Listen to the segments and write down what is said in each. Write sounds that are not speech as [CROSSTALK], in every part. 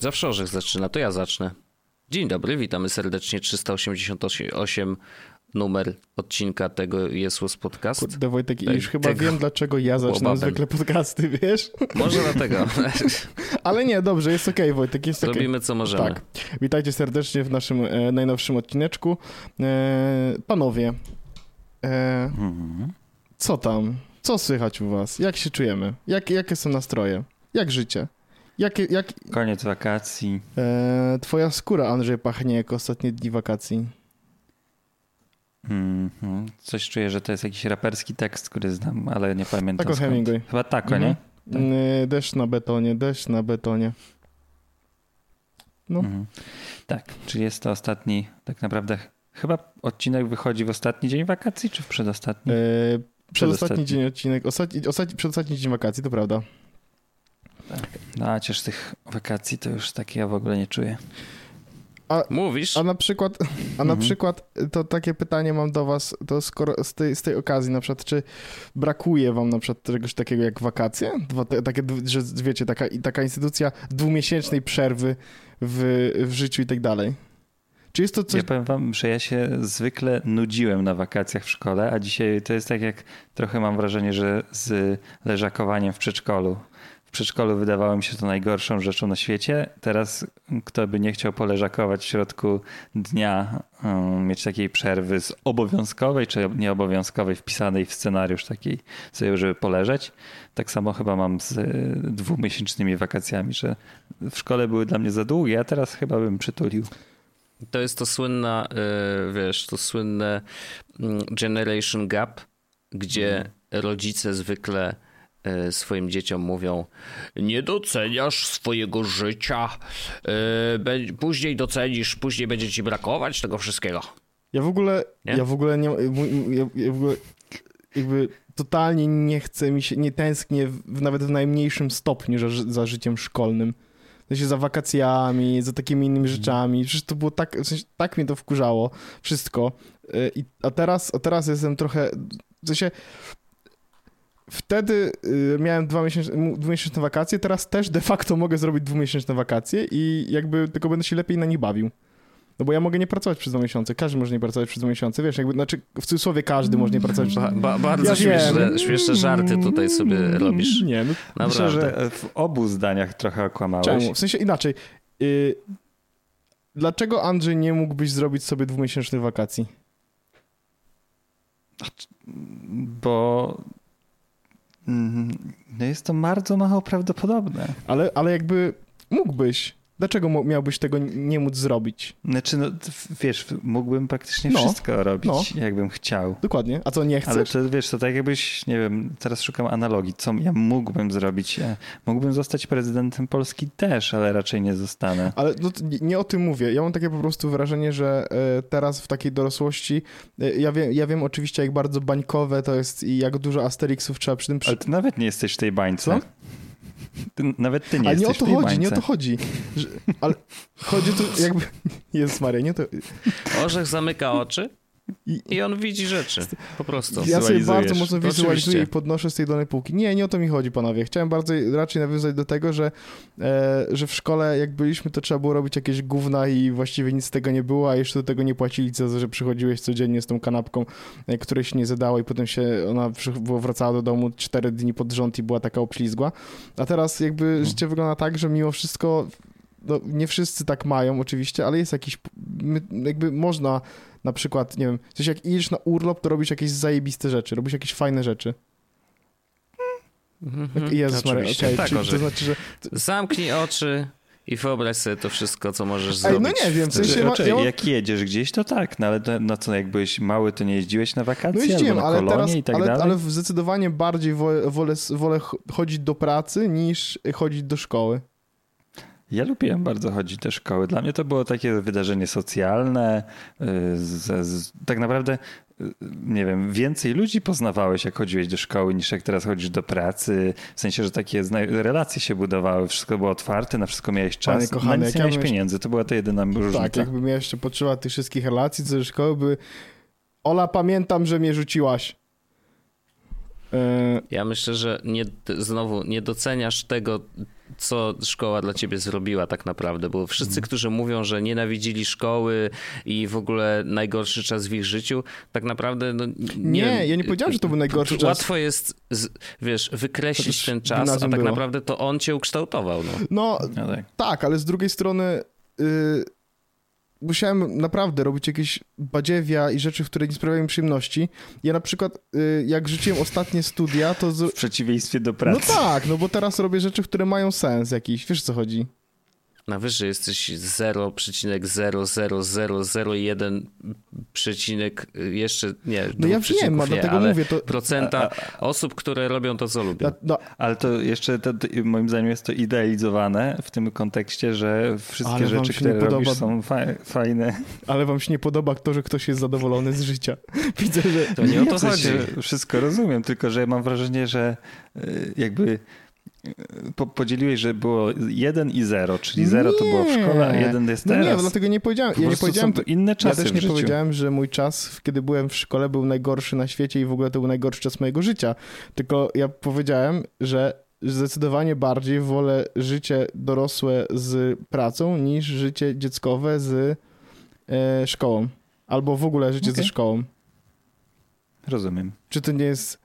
Zawsze Orzech zaczyna, to ja zacznę. Dzień dobry, witamy serdecznie 388 numer odcinka tego Jesus Podcast. Kurde Wojtek, Te- już chyba tego- wiem, dlaczego ja zaczynam Łobabem. zwykle podcasty, wiesz? Może dlatego. [LAUGHS] Ale nie, dobrze, jest okej Wojtek, jest okej. Zrobimy co możemy. Tak. Witajcie serdecznie w naszym e, najnowszym odcineczku. E, panowie, e, Mhm. co tam? Co słychać u was? Jak się czujemy? Jak, jakie są nastroje? Jak życie? Jakie, jak Koniec wakacji. e, twoja skóra, Andrzej, pachnie jak ostatnie dni wakacji? Mhm. Coś czuję, że to jest jakiś raperski tekst, który znam, ale nie pamiętam Tako skąd. Hemingway. Chyba tako, Mhm. nie? Tak. E, deszcz na betonie, deszcz na betonie. No. Mhm. Tak, czy jest to ostatni, tak naprawdę chyba odcinek wychodzi w ostatni dzień wakacji, czy w przedostatni? E, przedostatni Przedostatni. dzień odcinek, ostatni, ostatni, przedostatni dzień wakacji, to prawda. No, a chociaż tych wakacji to już tak ja w ogóle nie czuję. Mówisz? A na przykład, a na Mhm. przykład to takie pytanie mam do was, to skoro z tej, z tej okazji na przykład, czy brakuje wam na przykład czegoś takiego jak wakacje? Dwa, takie, że wiecie, taka, taka instytucja dwumiesięcznej przerwy w, w życiu i tak dalej. Czy jest to coś... Ja powiem wam, że ja się zwykle nudziłem na wakacjach w szkole, a dzisiaj to jest tak jak trochę mam wrażenie, że z leżakowaniem w przedszkolu. W przedszkolu wydawało mi się to najgorszą rzeczą na świecie. Teraz kto by nie chciał poleżakować w środku dnia, um, mieć takiej przerwy z obowiązkowej czy nieobowiązkowej, wpisanej w scenariusz takiej sobie, żeby poleżeć. Tak samo chyba mam z y, dwumiesięcznymi wakacjami, że w szkole były dla mnie za długie, a teraz chyba bym przytulił. To jest to słynna, y, wiesz, to słynne mm, generation gap, gdzie Mhm. rodzice zwykle swoim dzieciom mówią nie doceniasz swojego życia, be- później docenisz, później będzie ci brakować tego wszystkiego. Ja w ogóle, Nie? ja w ogóle nie, ja, ja w ogóle jakby totalnie nie chcę mi się, nie tęsknię w, nawet w najmniejszym stopniu za, za życiem szkolnym. W sensie za wakacjami, za takimi innymi rzeczami. Przecież to było tak, w sensie, tak mnie to wkurzało, wszystko. Y, I, a, teraz, a teraz jestem trochę, w sensie wtedy y, miałem dwa miesięczne, dwumiesięczne wakacje, teraz też de facto mogę zrobić dwumiesięczne wakacje i jakby tylko będę się lepiej na nich bawił. No bo ja mogę nie pracować przez dwa miesiące. Każdy może nie pracować przez dwa miesiące. Wiesz, jakby, znaczy w cudzysłowie każdy może nie pracować przez Ba, ba, bardzo Ja śmieszne, śmieszne żarty tutaj sobie robisz. Nie, no Naprawdę. Myślę, że w obu zdaniach trochę okłamałeś. czemu? W sensie inaczej. Y, dlaczego Andrzej nie mógłbyś zrobić sobie dwumiesięcznych wakacji? Bo no jest to bardzo mało prawdopodobne. Ale, ale jakby mógłbyś. Dlaczego miałbyś tego nie móc zrobić? Znaczy, no, wiesz, mógłbym praktycznie No, wszystko robić, no. jakbym chciał. Dokładnie. A co, nie Ale chcesz? to wiesz, to tak jakbyś, nie wiem, teraz szukam analogii, co ja mógłbym zrobić. Mógłbym zostać prezydentem Polski też, ale raczej nie zostanę. Ale no, nie o tym mówię. Ja mam takie po prostu wrażenie, że e, teraz w takiej dorosłości, e, ja, wiem, ja wiem oczywiście jak bardzo bańkowe to jest i jak dużo Asterixów trzeba przy tym przy... Ale ty nawet nie jesteś w tej bańce. Co? Ty, nawet ty nie Ale nie o jesteś to chodzi, nie o to chodzi. Że, ale chodzi tu jakby... Jezus Maria, nie to... Orzech zamyka oczy I, i on widzi rzeczy. Po prostu. Ja sobie bardzo mocno wizualizuję i podnoszę z tej dolnej półki. Nie, nie o to mi chodzi, panowie. Chciałem bardzo raczej nawiązać do tego, że, e, że w szkole jak byliśmy, to trzeba było robić jakieś gówna i właściwie nic z tego nie było, a jeszcze do tego nie płacili za to, że przychodziłeś codziennie z tą kanapką, e, której się nie zadało i potem się ona wracała do domu cztery dni pod rząd i była taka obślizgła. A teraz jakby życie wygląda tak, że mimo wszystko no, nie wszyscy tak mają oczywiście, ale jest jakiś, jakby można na przykład, nie wiem, coś jak idziesz na urlop, to robisz jakieś zajebiste rzeczy, robisz jakieś fajne rzeczy. Mhm, Jezus Maria, okej, oczywiście. Tak, to znaczy, że... Zamknij oczy i wyobraź sobie to wszystko, co możesz Ej, zrobić. no nie wiem, w sensie Znaczy, ma- ja jak jedziesz gdzieś, to tak, no ale to, no co, jak byłeś mały, to nie jeździłeś na wakacje No jeździłem, albo na ale kolonie teraz, i tak ale, dalej? ale zdecydowanie bardziej wolę, wolę, wolę ch- chodzić do pracy niż chodzić do szkoły. Ja lubiłem bardzo chodzić do szkoły. Dla mnie to było takie wydarzenie socjalne. y, Z, z, tak naprawdę, y, nie wiem, więcej ludzi poznawałeś, jak chodziłeś do szkoły, niż jak teraz chodzisz do pracy. W sensie, że takie zna- relacje się budowały, wszystko było otwarte, na wszystko miałeś Panie czas. kochany, na nic jak nie ja miałeś bym- pieniędzy. To była to jedyna różnica. Tak, jakbym ja jeszcze potrzebował tych wszystkich relacji co do szkoły, by Ola, pamiętam, że mnie rzuciłaś. E, Ja myślę, że nie, znowu nie doceniasz tego, co szkoła dla ciebie zrobiła tak naprawdę, bo wszyscy, mhm. którzy mówią, że nienawidzili szkoły i w ogóle najgorszy czas w ich życiu, tak naprawdę no, nie, nie ja nie powiedziałem, że to był najgorszy czas. Łatwo jest, wiesz, wykreślić ten czas, a tak było. naprawdę to on cię ukształtował. No, no, no tak. tak. ale z drugiej strony... Yy musiałem naprawdę robić jakieś badziewia i rzeczy, które nie sprawiają mi przyjemności. Ja na przykład, y, jak rzuciłem ostatnie studia, to... Z... W przeciwieństwie do pracy. No tak, no bo teraz robię rzeczy, które mają sens jakiś. Wiesz, co chodzi? Na że jesteś 0,00001 przecinek jeszcze, nie, no ja wiem, nie, dlatego ale mówię. To... Procenta osób, które robią to, co lubią. No, ale to jeszcze, to, moim zdaniem jest to idealizowane w tym kontekście, że wszystkie ale rzeczy, które podoba... robisz są fa fajne. Ale wam się nie podoba to, że ktoś jest zadowolony z życia. [LAUGHS] Widzę, że... To nie o to chodzi. Wszystko rozumiem, tylko że mam wrażenie, że y, jakby po, podzieliłeś, że było 1 i 0, czyli 0 to było w szkole, a 1 jest teraz. No nie, dlatego nie powiedziałem. Ja nie powiedziałem to inne czasy Ja też nie powiedziałem, że mój czas, kiedy byłem w szkole, był najgorszy na świecie i w ogóle to był najgorszy czas mojego życia. Tylko ja powiedziałem, że zdecydowanie bardziej wolę życie dorosłe z pracą niż życie dzieckowe z e, szkołą. Albo w ogóle życie okay. ze szkołą. Rozumiem. Czy to nie jest.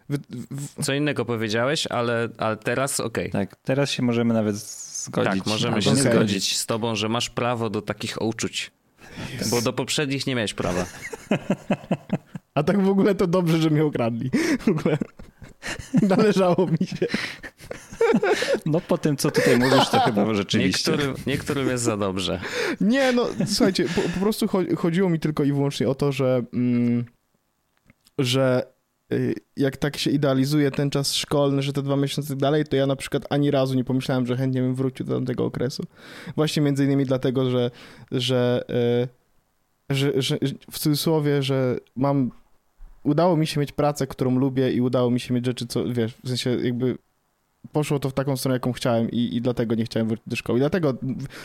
Co innego powiedziałeś, ale, ale teraz okej. Okay. Tak, teraz się możemy nawet zgodzić. Tak, możemy się okay. zgodzić z tobą, że masz prawo do takich uczuć. Yes. Bo do poprzednich nie miałeś prawa. [LAUGHS] A tak w ogóle to dobrze, że mnie okradli. W ogóle [LAUGHS] należało mi się. [LAUGHS] No po tym, co tutaj mówisz, to chyba rzeczywiście. Niektórym, niektórym jest za dobrze. Nie, no słuchajcie, po, po prostu chodziło mi tylko i wyłącznie o to, że... Mm, że y, jak tak się idealizuje ten czas szkolny, że te dwa miesiące tak dalej, to ja na przykład ani razu nie pomyślałem, że chętnie bym wrócił do tamtego okresu. Właśnie między innymi dlatego, że, że, y, że, że w cudzysłowie, że mam udało mi się mieć pracę, którą lubię i udało mi się mieć rzeczy, co, wiesz, w sensie jakby poszło to w taką stronę, jaką chciałem i, i dlatego nie chciałem wrócić do szkoły. I dlatego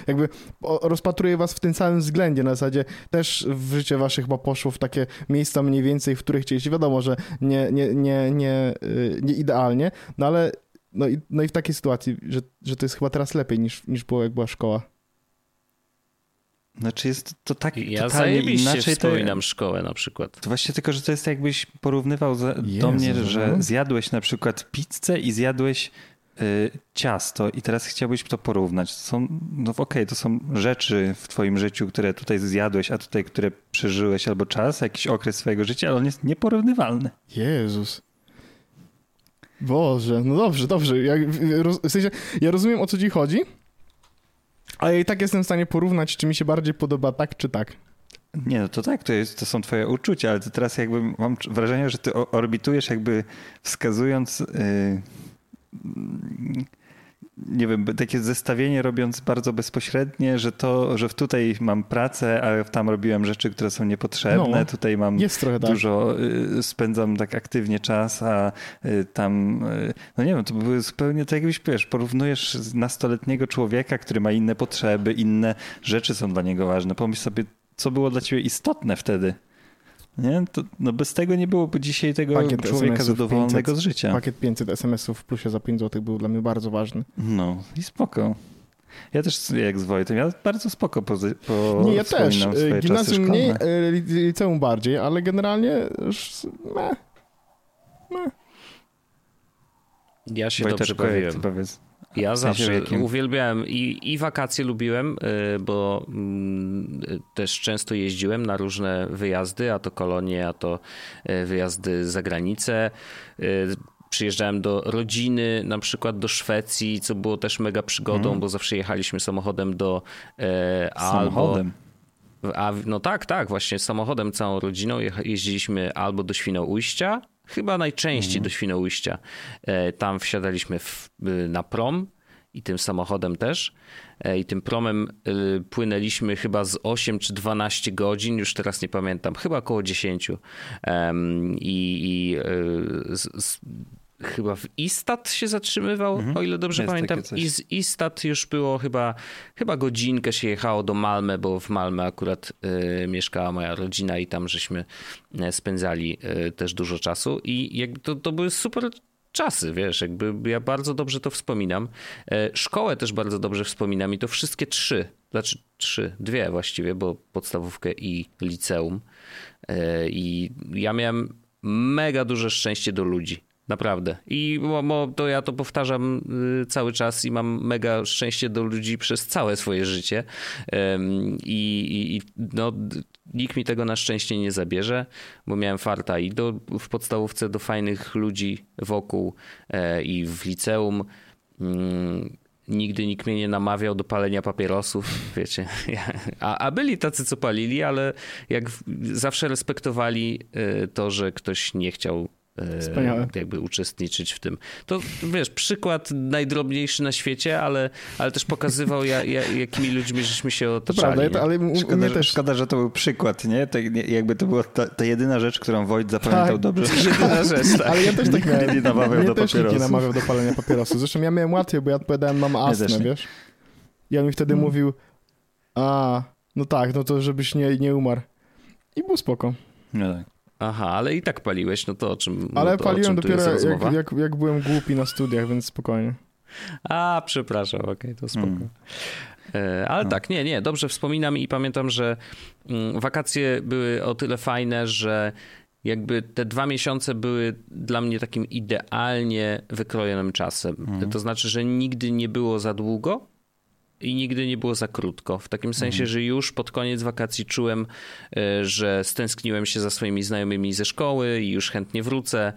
jakby rozpatruję was w tym samym względzie, na zasadzie też w życie waszych chyba poszło w takie miejsca mniej więcej, w których chcieliście. Wiadomo, że nie, nie, nie, nie, y, nie idealnie, no ale no i, no i w takiej sytuacji, że, że to jest chyba teraz lepiej niż, niż było, jak była szkoła. Znaczy jest to tak ja totalnie inaczej. wspominam to, szkołę na przykład. To właśnie tylko, że to jest jakbyś porównywał do mnie, że no. zjadłeś na przykład pizzę i zjadłeś Y, ciasto i teraz chciałbyś to porównać. To są, no okej, okay, to są rzeczy w twoim życiu, które tutaj zjadłeś, a tutaj, które przeżyłeś albo czas, jakiś okres swojego życia, ale on jest nieporównywalny. Jezus. Boże, no dobrze, dobrze. Ja, w sensie, ja rozumiem o co ci chodzi, ale i tak jestem w stanie porównać, czy mi się bardziej podoba tak, czy tak. Nie, no to tak, to, jest, to są twoje uczucia, ale to teraz jakby mam wrażenie, że ty orbitujesz jakby wskazując... Yy nie wiem, takie zestawienie robiąc bardzo bezpośrednie, że to, że tutaj mam pracę, a tam robiłem rzeczy, które są niepotrzebne, no, tutaj mam tak. dużo, tak. spędzam tak aktywnie czas, a y, tam, y, no nie wiem, to były zupełnie tak jakbyś, wiesz, porównujesz nastoletniego człowieka, który ma inne potrzeby, inne rzeczy są dla niego ważne. Pomyśl sobie, co było dla ciebie istotne wtedy. Nie? To, no bez tego nie byłoby dzisiaj tego pakiet człowieka zadowolonego 500, z życia. Pakiet 500 SMS-ów w plusie za 5 zł był dla mnie bardzo ważny. No i spoko. Ja też jak z Wojtem, ja bardzo spoko po, po Nie, ja też. Gimnazjum mniej, e, liceum bardziej, ale generalnie już meh. Meh. Ja się Wojteczko, dobrze bawiłem. Powiedz. Ja zawsze jakim? uwielbiałem i, i wakacje lubiłem, y, bo mm, też często jeździłem na różne wyjazdy, a to kolonie, a to y, wyjazdy za granicę. Y, przyjeżdżałem do rodziny, na przykład do Szwecji, co było też mega przygodą, hmm. bo zawsze jechaliśmy samochodem do samochodem. albo. A, no tak, tak, właśnie samochodem całą rodziną jeździliśmy albo do Świnoujścia, chyba najczęściej mhm. do Świnoujścia. E, tam wsiadaliśmy w, na prom i tym samochodem też. E, I tym promem e, płynęliśmy chyba z 8 czy 12 godzin, już teraz nie pamiętam, chyba około 10. I, i z, z, chyba w Istat się zatrzymywał, mhm. o ile dobrze Jest pamiętam. I z Istat już było chyba, chyba godzinkę się jechało do Malmę, bo w Malmę akurat y, mieszkała moja rodzina i tam żeśmy e, spędzali y, też dużo czasu. I jak to, to były super czasy, wiesz, jakby ja bardzo dobrze to wspominam. Szkołę też bardzo dobrze wspominam i to wszystkie trzy, znaczy trzy, dwie właściwie, bo podstawówkę i liceum. I ja miałem mega duże szczęście do ludzi. Naprawdę. I bo, to ja to powtarzam y, cały czas i mam mega szczęście do ludzi przez całe swoje życie. I, i no, nikt mi tego na szczęście nie zabierze, bo miałem farta i do, w podstawówce do fajnych ludzi wokół e, i w liceum. Mm, nigdy nikt mnie nie namawiał do palenia papierosów, [LAUGHS] wiecie. A, a byli tacy, co palili, ale jak zawsze respektowali e, to, że ktoś nie chciał Wspaniałe. jakby uczestniczyć w tym. To wiesz, przykład najdrobniejszy na świecie, ale, ale też pokazywał, ja, ja, jakimi ludźmi żeśmy się otaczali. To prawda, ale szkoda, że, też... szkoda, że to był przykład, nie? To, jakby to była ta, ta jedyna rzecz, którą Wojt zapamiętał tak. dobrze. [LAUGHS] Jedyna rzecz, tak. Ale ja też tak miałem. Nie namawiał do też nie namawiał do palenia papierosów. Zresztą ja miałem łatwiej, bo ja odpowiadałem, mam astmę, ja wiesz? I on mi wtedy hmm. mówił, a, no tak, no to żebyś nie, nie umarł. I był spoko. No tak. Aha, ale i tak paliłeś, no to o czym Ale to, paliłem dopiero jak, jak, jak, byłem głupi na studiach, więc spokojnie. A, przepraszam, okej, okay, to spoko. Hmm. Ale no. tak, nie, nie, dobrze wspominam i pamiętam, że mm, wakacje były o tyle fajne, że jakby te dwa miesiące były dla mnie takim idealnie wykrojonym czasem. Hmm. To znaczy, że nigdy nie było za długo, i nigdy nie było za krótko. W takim sensie, mhm. że już pod koniec wakacji czułem, e, że stęskniłem się za swoimi znajomymi ze szkoły i już chętnie wrócę.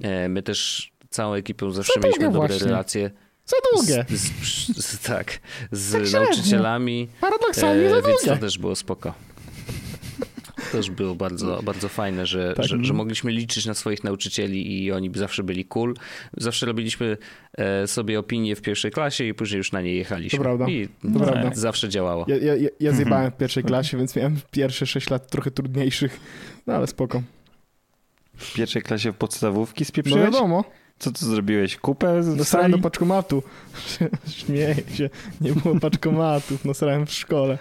E, my też całą ekipą zawsze mieliśmy dobre właśnie. relacje. Za długie. Z, z, z, tak, z tak nauczycielami. Paradoksalnie za długie. Więc to też było spoko też było bardzo, bardzo fajne, że, tak. że, że, mogliśmy liczyć na swoich nauczycieli i oni zawsze byli cool. Zawsze robiliśmy e, sobie opinie w pierwszej klasie i później już na nie jechaliśmy. To prawda. I to no, prawda. zawsze działało. Ja, ja, ja, zjebałem w pierwszej klasie, więc miałem pierwsze 6 lat trochę trudniejszych, no ale spoko. W pierwszej klasie podstawówki spieprzyłeś? No wiadomo. Co tu zrobiłeś? Kupę? Nasrałem do paczkomatu. [LAUGHS] Śmieję się. Nie było paczkomatów. Nasrałem w szkole.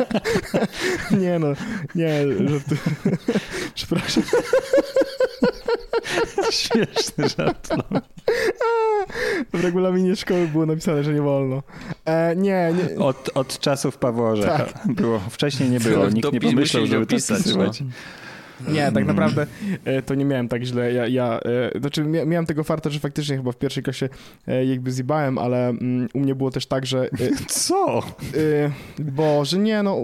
[LAUGHS] nie no. Nie, żartu. [LAUGHS] Przepraszam. Śmieszny żart. No. W regulaminie szkoły było napisane, że nie wolno. E, nie, nie. Od, od czasów Pawła Orzecha tak. było. Wcześniej nie było. Nikt nie pomyślał, żeby to spisywać. No. Nie, tak naprawdę e, to nie miałem tak źle. Ja, ja e, znaczy miałem tego farta, że faktycznie chyba w pierwszej klasie e, jakby zjebałem, ale mm, u mnie było też tak, że... [LAUGHS] Co? Bo, że nie, no...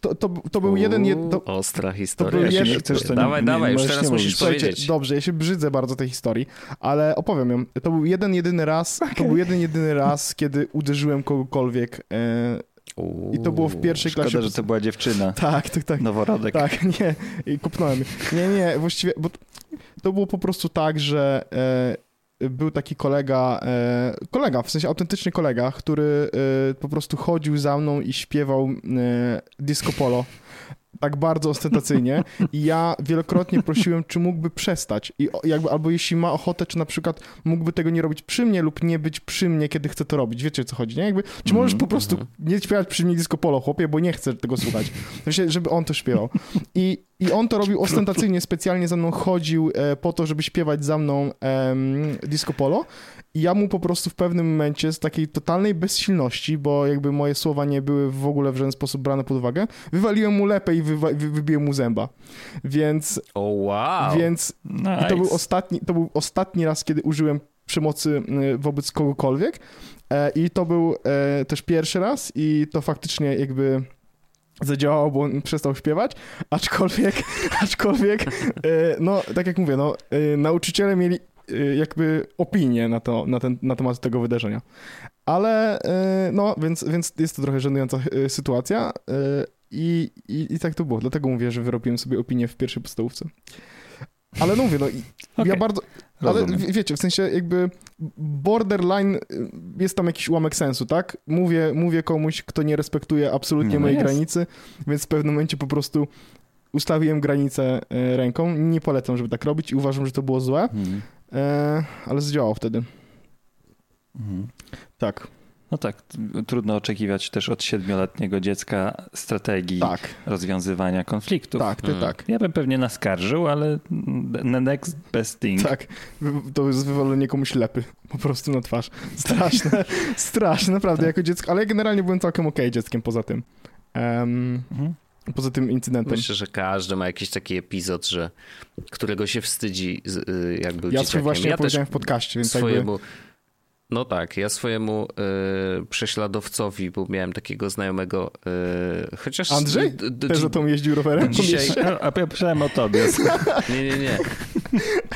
To, to, to był jeden... To, Ostra historia. To był jed... nie chcesz, to dawaj, nie, dawaj, już teraz musisz powiedzieć. Dobrze, ja się brzydzę bardzo tej historii, ale opowiem ją. To był jeden, jedyny raz, okay. to był [LAUGHS] jeden, jedyny raz, kiedy uderzyłem kogokolwiek i to było w pierwszej Szkoda, klasie. że to była dziewczyna. [LAUGHS] Tak, tak, tak. Noworodek. Tak, [LAUGHS] nie. I kupnąłem. Nie, nie, właściwie, bo to było po prostu tak, że e, był taki kolega, e, kolega, w sensie autentyczny kolega, który e, po prostu chodził za mną i śpiewał e, disco polo tak bardzo ostentacyjnie i ja wielokrotnie prosiłem, czy mógłby przestać i jakby, albo jeśli ma ochotę, czy na przykład mógłby tego nie robić przy mnie lub nie być przy mnie, kiedy chce to robić. Wiecie, o co chodzi, nie? Jakby, czy możesz -hmm. po prostu mhm. nie śpiewać przy mnie disco polo, chłopie, bo nie chcę tego słuchać. Sensie, żeby on to śpiewał. I, i on to robił ostentacyjnie, specjalnie za mną chodził e, po to, żeby śpiewać za mną e, disco polo i ja mu po prostu w pewnym momencie z takiej totalnej bezsilności, bo jakby moje słowa nie były w ogóle w żaden sposób brane pod uwagę, wywaliłem mu lepę i wy, wybiłem mu zęba. Więc... O oh, wow! Więc nice. to, był ostatni, to był ostatni raz, kiedy użyłem przemocy wobec kogokolwiek e, i to był e, też pierwszy raz i to faktycznie jakby zadziałało, bo on przestał śpiewać, aczkolwiek, [LAUGHS] aczkolwiek, e, no tak jak mówię, no, nauczyciele mieli Y, jakby opinię na, to, na, ten, na temat tego wydarzenia. Ale no, więc, więc jest to trochę żenująca sytuacja i, i, i tak to było. Dlatego mówię, że wyrobiłem sobie opinię w pierwszej podstawówce. Ale no mówię, no okay. ja Ale wiecie, w sensie jakby borderline jest tam jakiś ułamek sensu, tak? Mówię, mówię komuś, kto nie respektuje absolutnie nie, no mojej jest. granicy, więc w pewnym momencie po prostu ustawiłem granicę ręką. Nie polecam, żeby tak robić i uważam, że to było złe. Hmm. Ale zdziałał wtedy. Mhm. Tak. No tak, trudno oczekiwać też od siedmioletniego dziecka strategii tak. rozwiązywania konfliktów. Tak, ty hmm. tak. Ja bym pewnie naskarżył, ale the next best thing. Tak, to jest wywalenie komuś lepy po prostu na twarz. Straszne, [LAUGHS] straszne, naprawdę, jako dziecko, ale ja generalnie byłem całkiem okej okay dzieckiem poza tym. Um, mhm. Poza tym incydentem. Myślę, że każdy ma jakiś taki epizod, że którego się wstydzi, y, jak był ja dzieciakiem. Właśnie ja powiedziałem w podcaście, więc swojemu, jakby... No tak, ja swojemu y, prześladowcowi, bo miałem takiego znajomego, y, chociaż... Andrzej? D, d, Też za tą jeździł rowerem? Dzisiaj... A ja myślałem o tobie. [LAUGHS] Nie, nie, nie.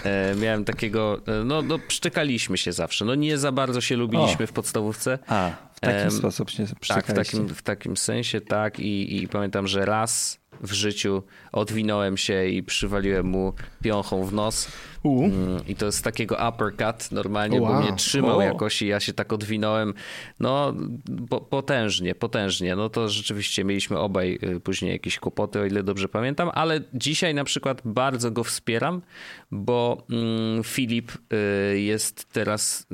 E, miałem takiego, e, no, no szczekaliśmy się zawsze. No nie za bardzo się lubiliśmy o. w podstawówce. A, w taki e, sposób się Tak, w takim, w takim sensie tak I, i pamiętam, że raz w życiu odwinąłem się i przywaliłem mu piąchą w nos. Mm, I to jest takiego uppercut normalnie, wow. bo mnie trzymał o. jakoś i ja się tak odwinąłem. No po, potężnie, potężnie. No to rzeczywiście mieliśmy obaj y, później jakieś kłopoty, o ile dobrze pamiętam, ale dzisiaj na przykład bardzo go wspieram, bo mm, Filip y, jest teraz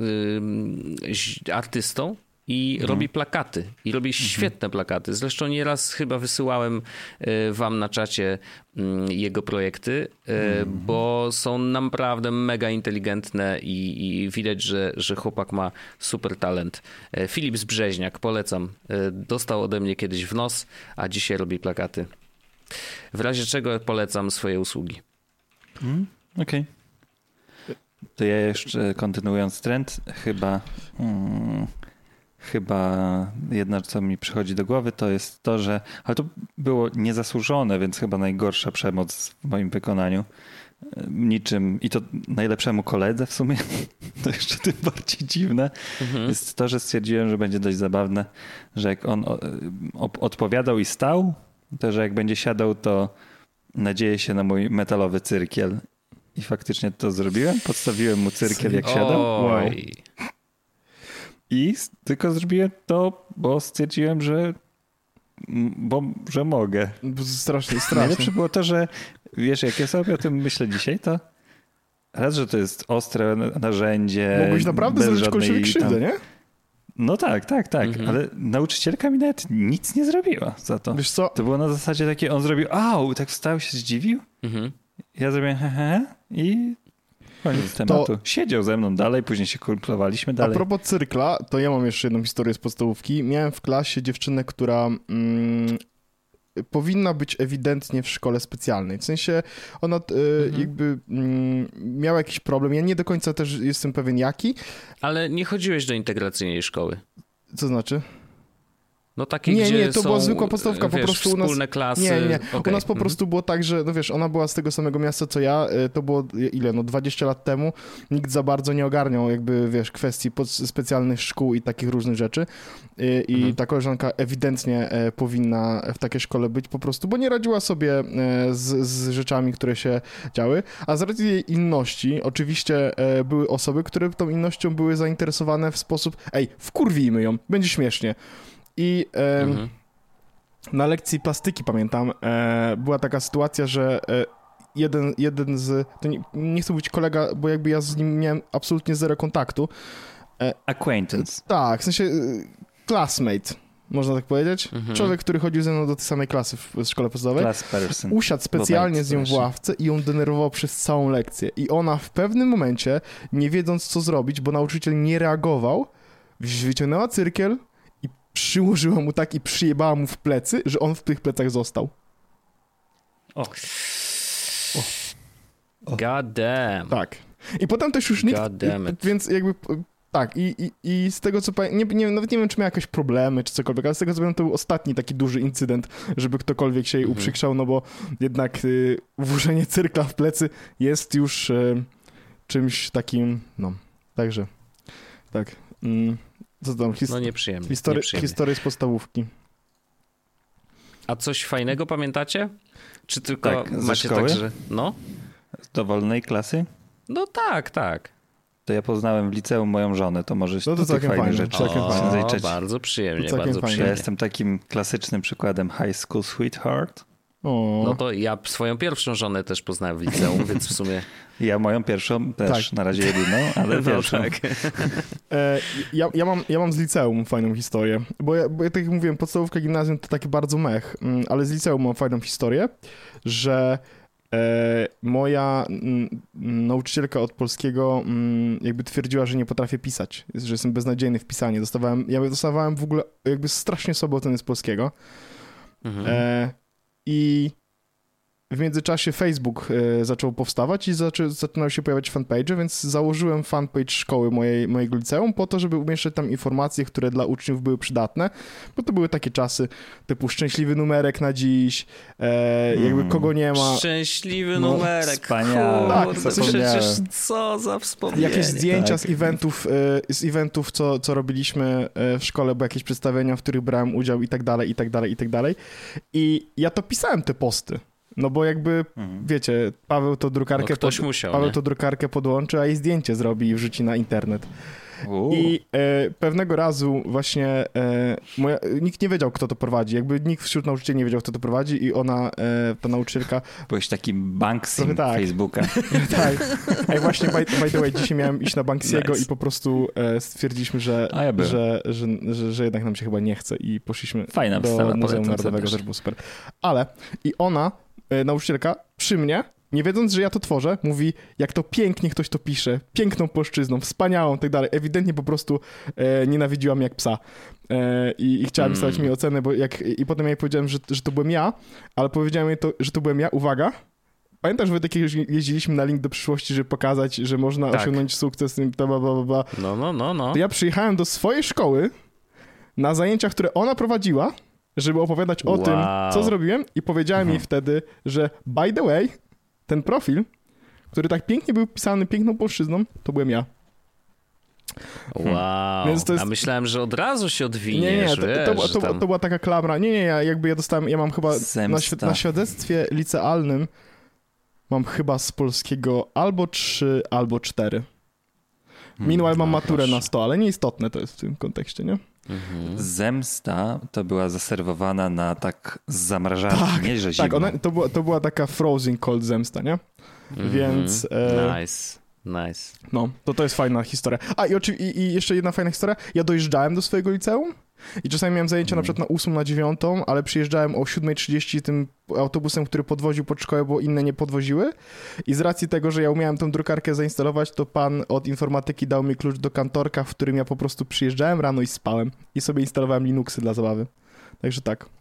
y, artystą i mhm. robi plakaty. I robi mhm. świetne plakaty. Zresztą nieraz chyba wysyłałem e, wam na czacie mm, jego projekty, e, mhm. bo są naprawdę mega inteligentne i, i, widać, że, że chłopak ma super talent. E, Filip Zbrzeźniak, polecam. Dostał ode mnie kiedyś w nos, a dzisiaj robi plakaty. W razie czego polecam swoje usługi. Mm, Okej. Okay. To ja jeszcze kontynuując trend, chyba... Hmm chyba jedna, co mi przychodzi do głowy, to jest to, że. Ale to było niezasłużone, więc chyba najgorsza przemoc w moim wykonaniu. Niczym, i to najlepszemu koledze w sumie, [LAUGHS] to jeszcze tym bardziej dziwne, mhm. jest to, że stwierdziłem, że będzie dość zabawne, że jak on odpowiadał i stał, to że jak będzie siadał, to nadzieje się na mój metalowy cyrkiel. I faktycznie to zrobiłem. Podstawiłem mu cyrkiel, jak siadał. Wow. I tylko zrobiłem to, bo stwierdziłem, że bo, że mogę. Strasznie, [LAUGHS] strasznie. Najlepsze było to, że wiesz, jak ja sobie o tym myślę dzisiaj, to raz, że to jest ostre narzędzie. Mogłeś naprawdę zrobić żadnej, krzywdę, nie? No tak, tak, tak, mhm. ale nauczycielka mi nawet nic nie zrobiła za to. Wiesz co? To było na zasadzie takie, on zrobił, au, tak wstał się, zdziwił. Mhm. Ja zrobiłem hehe i Koniec tematu. To... Siedział ze mną dalej, później się kumplowaliśmy dalej. A propos cyrkla, to ja mam jeszcze jedną historię z podstawówki. Miałem w klasie dziewczynę, która mm, powinna być ewidentnie w szkole specjalnej. W sensie ona y, mhm. jakby mm, miała jakiś problem. Ja nie do końca też jestem pewien jaki. Ale nie chodziłeś do integracyjnej szkoły. Co znaczy? No takie, nie, nie, to była zwykła podstawka, wiesz, po prostu u nas... klasy. Nie, nie, okay. u nas po mhm. prostu było tak, że no wiesz, ona była z tego samego miasta co ja, y, to było ile, no 20 lat temu, nikt za bardzo nie ogarniał jakby, wiesz, kwestii specjalnych szkół i takich różnych rzeczy y, i mhm. ta koleżanka ewidentnie e, powinna w takiej szkole być po prostu, bo nie radziła sobie e, z, z rzeczami, które się działy, a z racji jej inności, oczywiście e, były osoby, które tą innością były zainteresowane w sposób, ej, wkurwijmy ją, będzie śmiesznie. I e, mhm. na lekcji plastyki, pamiętam, e, była taka sytuacja, że e, jeden, jeden z. To nie, nie chcę mówić kolega, bo jakby ja z nim miałem absolutnie zero kontaktu. E, Acquaintance. Tak, w sensie e, classmate można tak powiedzieć. Mhm. Człowiek, który chodził ze mną do tej samej klasy w, w szkole podstawowej, usiadł specjalnie z nią w ławce i ją denerwował przez całą lekcję. I ona w pewnym momencie, nie wiedząc co zrobić, bo nauczyciel nie reagował, wyciągnęła cyrkiel, przyłożyła mu tak i przyjebała mu w plecy, że on w tych plecach został. O. o. God damn. Tak. I potem też już nikt... Więc jakby... Tak, i, i, i z tego co pamiętam, nie, nie, nawet nie wiem, czy miał jakieś problemy, czy cokolwiek, ale z tego co pamiętam, to był ostatni taki duży incydent, żeby ktokolwiek się jej mhm. uprzykrzał, no bo jednak y, włożenie cyrkla w plecy jest już y, czymś takim, no, także, tak. Mm. Co tam? His... No nieprzyjemnie. Historie, nieprzyjemnie. historie z podstawówki. A coś fajnego pamiętacie? Czy tylko tak, macie tak, że... No? Z dowolnej klasy? No tak, tak. To ja poznałem w liceum moją żonę, to może no to całkiem fajne rzeczy. O, bardzo przyjemnie, bardzo przyjemnie. Ja jestem takim klasycznym przykładem high school sweetheart. O. No to ja swoją pierwszą żonę też poznałem w liceum, więc w sumie... [LAUGHS] Ja moją pierwszą też, Tak. na razie jedyną, ale No pierwszą. tak. E, ja, ja, mam, ja mam z liceum fajną historię, bo ja, bo ja tak jak mówiłem, podstawówka, gimnazjum to taki bardzo mech, mm, ale z liceum mam fajną historię, że e, moja mm, nauczycielka od polskiego mm, jakby twierdziła, że nie potrafię pisać, że jestem beznadziejny w pisaniu. Dostawałem, ja dostawałem w ogóle jakby strasznie słabe oceny z polskiego Mhm. e, i w międzyczasie Facebook e, zaczął powstawać i zaczę, zaczynały się pojawiać fanpage, więc założyłem fanpage szkoły mojej, mojego liceum po to, żeby umieszczać tam informacje, które dla uczniów były przydatne, bo to były takie czasy typu szczęśliwy numerek na dziś, e, jakby Mm. kogo nie ma, Szczęśliwy No, numerek. wspaniale. Tak, Kurde, przecież co za wspomnienie. jakieś zdjęcia tak. z eventów, e, z eventów co, co robiliśmy e, w szkole, bo jakieś przedstawienia, w których brałem udział i tak dalej, i tak dalej, i tak dalej. I ja to pisałem te posty. No bo jakby, Mhm. wiecie, Paweł to No, drukarkę, ktoś pod, musiał, Paweł nie? to drukarkę podłączy, a jej zdjęcie zrobi i wrzuci na internet. Uuu. I e, pewnego razu właśnie e, moja, nikt nie wiedział, kto to prowadzi. Jakby nikt wśród nauczycieli nie wiedział, kto to prowadzi i ona, e, ta nauczycielka, Byłeś takim Trochę tak. Facebooka. [LAUGHS] tak. Ej, właśnie, by, by the way, dzisiaj miałem iść na Banksiego Nice. i po prostu e, stwierdziliśmy, że, ja że, że, że, że jednak nam się chyba nie chce i poszliśmy Fajna do Muzeum Narodowego, też było super. Ale i ona, nauczycielka, przy mnie, nie wiedząc, że ja to tworzę, mówi, jak to pięknie ktoś to pisze, piękną polszczyzną, wspaniałą i tak dalej. Ewidentnie po prostu e, nienawidziła mnie jak psa. E, i, I chciała mi Mm. stawiać mi ocenę, bo jak, i potem ja jej powiedziałem, że, że to byłem ja, ale powiedziałem jej to, że to byłem ja, uwaga, Pamiętasz, Wojtek, jak jeździliśmy na link do przyszłości, żeby pokazać, że można Tak. osiągnąć sukces, bla, bla, bla, bla. No, no, no, no. To ja przyjechałem do swojej szkoły na zajęcia, które ona prowadziła, żeby opowiadać o Wow. tym, co zrobiłem i powiedziałem jej Mhm. wtedy, że by the way, ten profil, który tak pięknie był pisany piękną polszczyzną, to byłem ja. Wow. To jest- A myślałem, że od razu się Nie, odwiniesz, nie, to, wiesz, to, to, to była taka klamra. Nie, nie, ja jakby ja dostałem, ja mam chyba na, świ- na świadectwie licealnym mam chyba z polskiego albo trzy, albo cztery. Hmm, Meanwhile mam no maturę proszę. na 100, ale nieistotne to jest w tym kontekście, nie? Mhm. Zemsta to była zaserwowana na tak zamrażarki, Tak, nie że Tak, ona, to, była, to była taka frozen cold zemsta, nie? Mhm. Więc, e, Nice, nice. No, to to jest fajna historia. A i, i, i jeszcze jedna fajna historia. Ja dojeżdżałem do swojego liceum i czasami miałem zajęcia na przykład na 8, na 9, ale przyjeżdżałem o 7.30 tym autobusem, który podwoził pod szkołę, bo inne nie podwoziły. I z racji tego, że ja umiałem tą drukarkę zainstalować, to pan od informatyki dał mi klucz do kantorka, w którym ja po prostu przyjeżdżałem rano i spałem. I sobie instalowałem Linuxy dla zabawy. Także tak.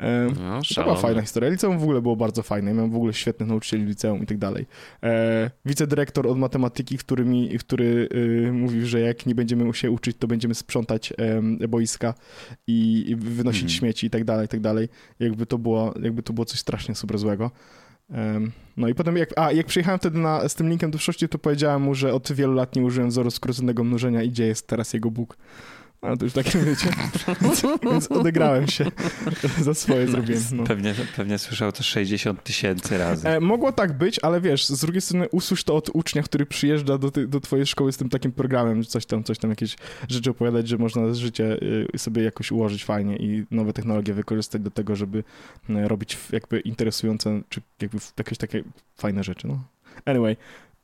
E, No, to była fajna historia. Liceum w ogóle było bardzo fajne. Miałem w ogóle świetnych nauczycieli liceum i tak dalej. E, wicedyrektor od matematyki, który, mi, który y, mówił, że jak nie będziemy się uczyć, to będziemy sprzątać boiska i, i wynosić Mhm. śmieci i tak dalej, i tak dalej. Jakby to było, jakby to było coś strasznie super złego. No i potem, jak, a jak przyjechałem wtedy na, z tym linkiem do przyszłości, to powiedziałem mu, że od wielu lat nie użyłem wzoru skróconego mnożenia i gdzie jest teraz jego Bóg. No to już takie wiecie. [LAUGHS] więc, więc odegrałem się. [LAUGHS] Za swoje zrobiłem. No. Pewnie, pewnie słyszał to 60 tysięcy razy. E, mogło tak być, ale wiesz, z drugiej strony usłysz to od ucznia, który przyjeżdża do, ty, do twojej szkoły z tym takim programem, że coś tam, coś tam, jakieś rzeczy opowiadać, że można życie y, sobie jakoś ułożyć fajnie i nowe technologie wykorzystać do tego, żeby y, robić jakby interesujące, czy jakby jakieś takie fajne rzeczy, no. Anyway.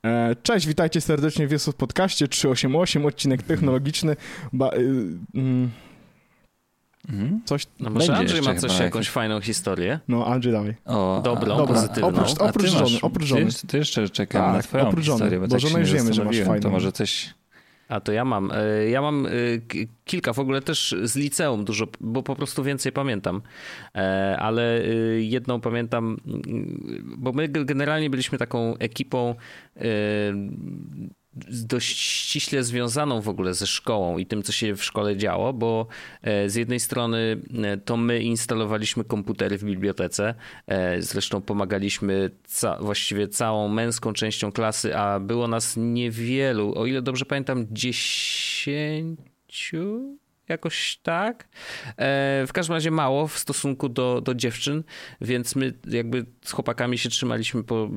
E, Cześć, witajcie serdecznie w Jezus Podcaście 388, odcinek technologiczny. Ba, y, mm, Mhm. coś, No może Będzie Andrzej ma coś, chyba jakąś fajną historię. no Andrzej dawaj. O, Dobrą, a- Dobra, pozytywną. oprócz- ty oprócz masz- żony, oprócz ty żony. jeszcze- To jeszcze czekam Tak, na twoją oprócz żony, historię, bo, bo tak żonę już wiemy, że masz fajną. To może coś... A to ja mam. E, Ja mam e, kilka, w ogóle też z liceum dużo, bo po prostu więcej pamiętam. E, Ale jedną pamiętam, mm, bo my generalnie byliśmy taką ekipą dość ściśle związaną w ogóle ze szkołą i tym, co się w szkole działo, bo e, z jednej strony e, to my instalowaliśmy komputery w bibliotece, e, zresztą pomagaliśmy ca właściwie całą męską częścią klasy, a było nas niewielu, o ile dobrze pamiętam, dziesięciu jakoś tak. E, w każdym razie mało w stosunku do, do dziewczyn, więc my jakby z chłopakami się trzymaliśmy po,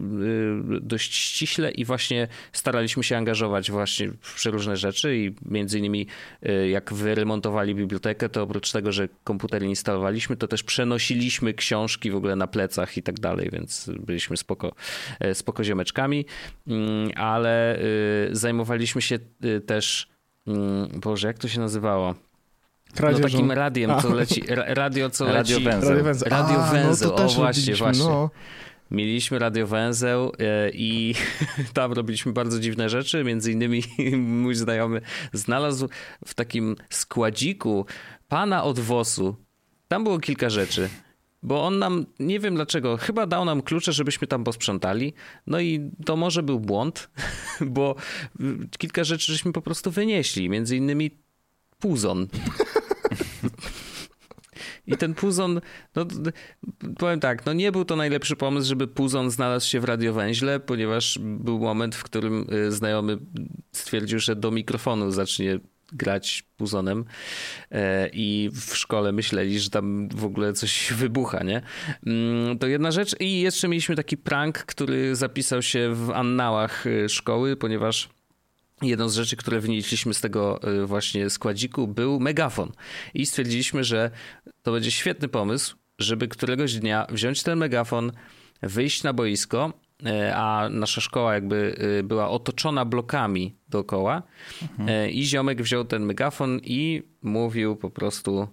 y, dość ściśle i właśnie staraliśmy się angażować właśnie w przeróżne rzeczy i między innymi y, jak wyremontowali bibliotekę, to oprócz tego, że komputery instalowaliśmy, to też przenosiliśmy książki w ogóle na plecach i tak dalej, więc byliśmy spoko, e, spoko ziomeczkami, mm, ale y, zajmowaliśmy się też mm, Boże, jak to się nazywało? Kradzieżą. No takim radiem, co leci, radio, co radio leci. Węzeł. Radio węzeł. Radio A, węzeł, no to o właśnie, właśnie. No. Mieliśmy radiowęzeł e, i [LAUGHS] tam robiliśmy bardzo dziwne rzeczy. Między innymi [LAUGHS] mój znajomy znalazł w takim składziku pana od WOS-u. Tam było kilka rzeczy. Bo on nam, nie wiem dlaczego, chyba dał nam klucze, żebyśmy tam posprzątali. No i to może był błąd, [LAUGHS] bo kilka rzeczy żeśmy po prostu wynieśli. Między innymi puzon. I ten puzon, no powiem tak, no nie był to najlepszy pomysł, żeby puzon znalazł się w radiowęźle, ponieważ był moment, w którym y, znajomy stwierdził, że do mikrofonu zacznie grać puzonem e, i w szkole myśleli, że tam w ogóle coś wybucha, nie? Mm, to jedna rzecz i jeszcze mieliśmy taki prank, który zapisał się w annałach y, szkoły, ponieważ Jedną z rzeczy, które wynieśliśmy z tego y, właśnie składziku był megafon. I stwierdziliśmy, że to będzie świetny pomysł, żeby któregoś dnia wziąć ten megafon, wyjść na boisko, y, a nasza szkoła jakby y, była otoczona blokami dookoła mhm. i ziomek wziął ten megafon i mówił po prostu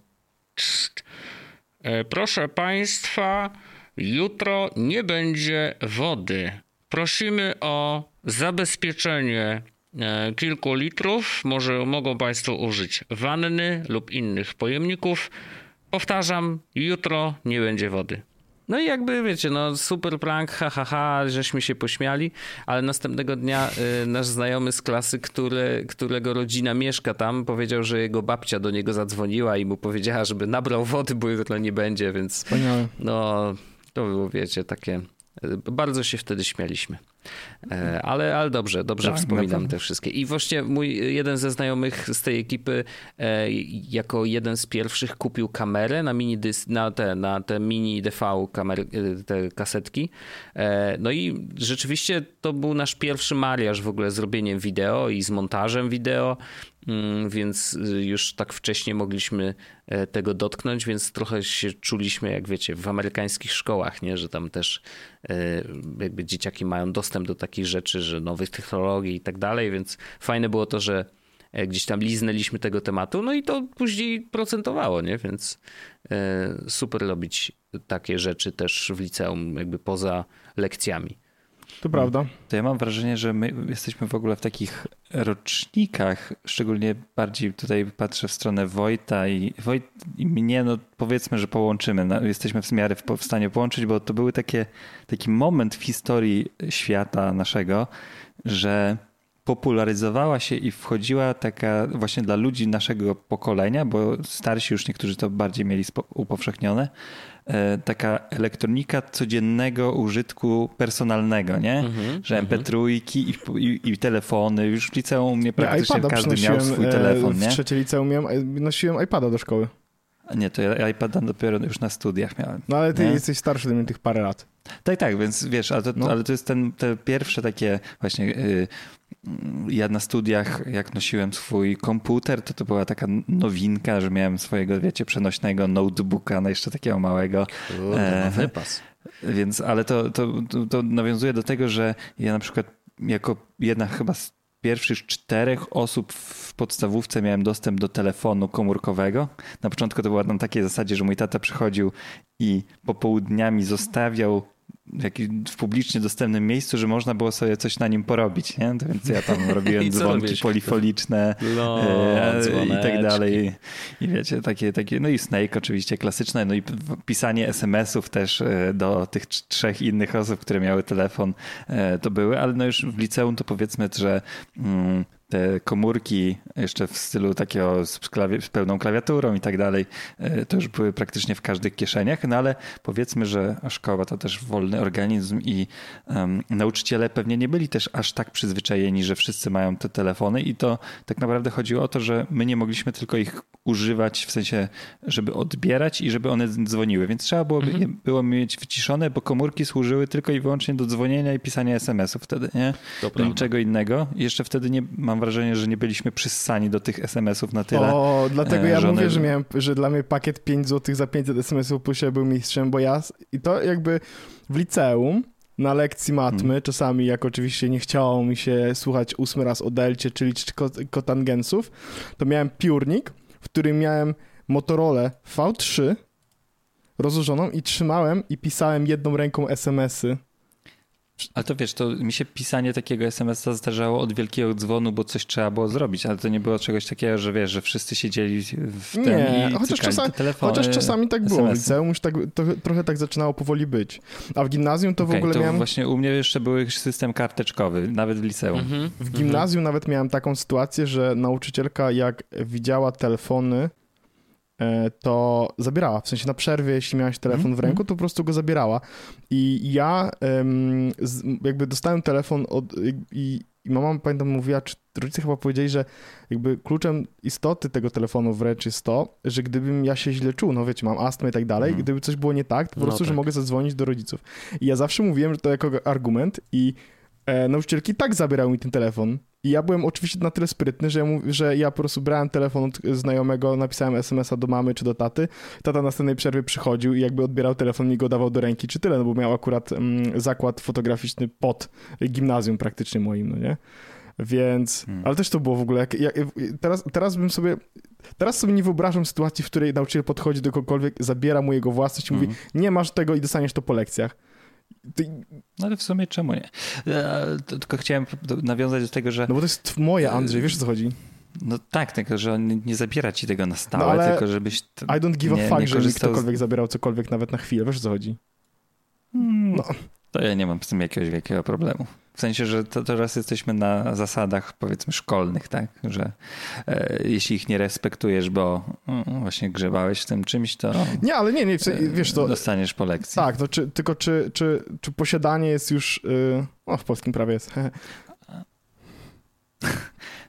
proszę państwa, jutro nie będzie wody. Prosimy o zabezpieczenie E, kilku litrów może mogą Państwo użyć wanny lub innych pojemników. Powtarzam, jutro nie będzie wody. No i jakby wiecie, no super prank, ha, ha, ha, żeśmy się pośmiali, ale następnego dnia y, nasz znajomy z klasy, który, którego rodzina mieszka tam, powiedział, że jego babcia do niego zadzwoniła i mu powiedziała, żeby nabrał wody, bo jutro nie będzie, więc no to było, wiecie, takie bardzo się wtedy śmialiśmy. E, ale, ale dobrze, dobrze tak, wspominam te wszystkie. I właśnie mój jeden ze znajomych z tej ekipy e, jako jeden z pierwszych kupił kamerę na mini dys, na te, na te mini DV kamery, e, te kasetki. No i rzeczywiście to był nasz pierwszy mariaż w ogóle z robieniem wideo i z montażem wideo. Mm, więc y, już tak wcześnie mogliśmy e, tego dotknąć, więc trochę się czuliśmy, jak wiecie, w amerykańskich szkołach, nie? że tam też e, jakby dzieciaki mają dostęp do takich rzeczy, że nowych technologii i tak dalej, więc fajne było to, że e, gdzieś tam liznęliśmy tego tematu, no i to później procentowało, nie? Więc super robić takie rzeczy też w liceum, jakby poza lekcjami. To prawda. To ja mam wrażenie, że my jesteśmy w ogóle w takich rocznikach, szczególnie bardziej tutaj patrzę w stronę Wojta i Wojt i mnie, no powiedzmy, że połączymy. No, jesteśmy w miarę w, w stanie połączyć, bo to był taki moment w historii świata naszego, że popularyzowała się i wchodziła taka właśnie dla ludzi naszego pokolenia, bo starsi już niektórzy to bardziej mieli upowszechnione, taka elektronika codziennego użytku personalnego, nie? Mm-hmm, że MP3 i, i, i, telefony, już w liceum nie praktycznie ja każdy miał swój telefon, nie? W trzeciej liceum miałem, nosiłem iPada do szkoły. Nie, to ja iPada dopiero już na studiach miałem. No ale ty nie? jesteś starszy ode mnie tych parę lat. Tak, tak, więc wiesz, ale to, no. ale to jest ten, te pierwsze takie właśnie... Yy, ja na studiach, jak nosiłem swój komputer, to to była taka nowinka, że miałem swojego, wiecie, przenośnego notebooka, no jeszcze takiego małego. Kurde, no wypas. Więc, ale to, to, to, to nawiązuje do tego, że ja na przykład jako jedna chyba z pierwszych czterech osób w podstawówce miałem dostęp do telefonu komórkowego. Na początku to było na takiej zasadzie, że mój tata przychodził i popołudniami zostawiał w publicznie dostępnym miejscu, że można było sobie coś na nim porobić, nie? To więc ja tam robiłem [LAUGHS] dzwonki polifoniczne [LAUGHS] no, e, i tak dalej. I wiecie, takie, takie, no i Snake oczywiście klasyczne, no i pisanie SMS-ów też e, do tych trzech innych osób, które miały telefon, e, to były, ale no już w liceum to powiedzmy, że mm, te komórki jeszcze w stylu takiego z, klawi- z, pełną klawiaturą i tak dalej, e, to już były praktycznie w każdych kieszeniach, no ale powiedzmy, że szkoła to też wolny organizm i um, nauczyciele pewnie nie byli też aż tak przyzwyczajeni, że wszyscy mają te telefony i to tak naprawdę chodziło o to, że my nie mogliśmy tylko ich używać w sensie, żeby odbierać i żeby one dzwoniły, więc trzeba było, mhm. było mieć wyciszone, bo komórki służyły tylko i wyłącznie do dzwonienia i pisania SMS-ów wtedy, nie? Do niczego innego. I jeszcze wtedy nie mam mam wrażenie, że nie byliśmy przyssani do tych SMS-ów na tyle. O, dlatego ja one... mówię, że miałem, że dla mnie pakiet 5 zł za 500 SMS-ów Pusie był mistrzem, bo ja i to jakby w liceum na lekcji matmy, hmm. czasami jak oczywiście nie chciało mi się słuchać ósmy raz o delcie, czyli kotangensów, to miałem piórnik, w którym miałem Motorola V3 rozłożoną i trzymałem i pisałem jedną ręką SMS-y ale to wiesz, to mi się pisanie takiego SMS-a zdarzało od wielkiego dzwonu, bo coś trzeba było zrobić, ale to nie było czegoś takiego, że wiesz, że wszyscy siedzieli w tym nie, i chociaż czasami, telefony, chociaż czasami tak było. W liceum już tak, to, trochę tak zaczynało powoli być. A w gimnazjum to okay, w ogóle to miałem... właśnie u mnie jeszcze był system karteczkowy, nawet w liceum. -hmm, w gimnazjum -hmm. nawet miałem taką sytuację, że nauczycielka jak widziała telefony to zabierała. W sensie na przerwie, jeśli miałeś telefon w ręku, to po prostu go zabierała. I ja jakby dostałem telefon od, i, i mama, pamiętam, mówiła, czy rodzice chyba powiedzieli, że jakby kluczem istoty tego telefonu wręcz jest to, że gdybym ja się źle czuł, no wiecie, mam astmę i tak dalej, mm. gdyby coś było nie tak, to po no prostu, tak. że mogę zadzwonić do rodziców. I ja zawsze mówiłem, że to jako argument i e, nauczycielki tak zabierały mi ten telefon. I ja byłem oczywiście na tyle sprytny, że ja, mów, że ja po prostu brałem telefon od znajomego, napisałem SMS-a do mamy czy do taty. Tata na następnej przerwie przychodził i jakby odbierał telefon i go dawał do ręki, czy tyle, no bo miał akurat mm, zakład fotograficzny pod gimnazjum praktycznie moim, no nie? Więc, hmm. ale też to było w ogóle, jak, jak, teraz, teraz bym sobie, teraz sobie nie wyobrażam sytuacji, w której nauczyciel podchodzi do kogokolwiek, zabiera mu jego własność i mówi, hmm. nie masz tego i dostaniesz to po lekcjach. No ale w sumie czemu nie? Tylko chciałem nawiązać do tego, że... No bo to jest moje, Andrzej, wiesz o co chodzi? No tak, tylko że on nie zabiera ci tego na stałe, no, tylko żebyś... I don't give a fuck, że ktokolwiek z... zabierał cokolwiek nawet na chwilę, wiesz o co chodzi? Hmm. No. To ja nie mam z tym jakiegoś wielkiego problemu. W sensie, że to, teraz jesteśmy na zasadach powiedzmy szkolnych, tak? Że e, jeśli ich nie respektujesz, bo mm, właśnie grzebałeś w tym czymś, to. Nie, ale nie, nie, wiesz to. Dostaniesz po lekcji. Tak, to czy, tylko czy, czy, czy posiadanie jest już. Yy, o, w polskim prawie jest. [LAUGHS]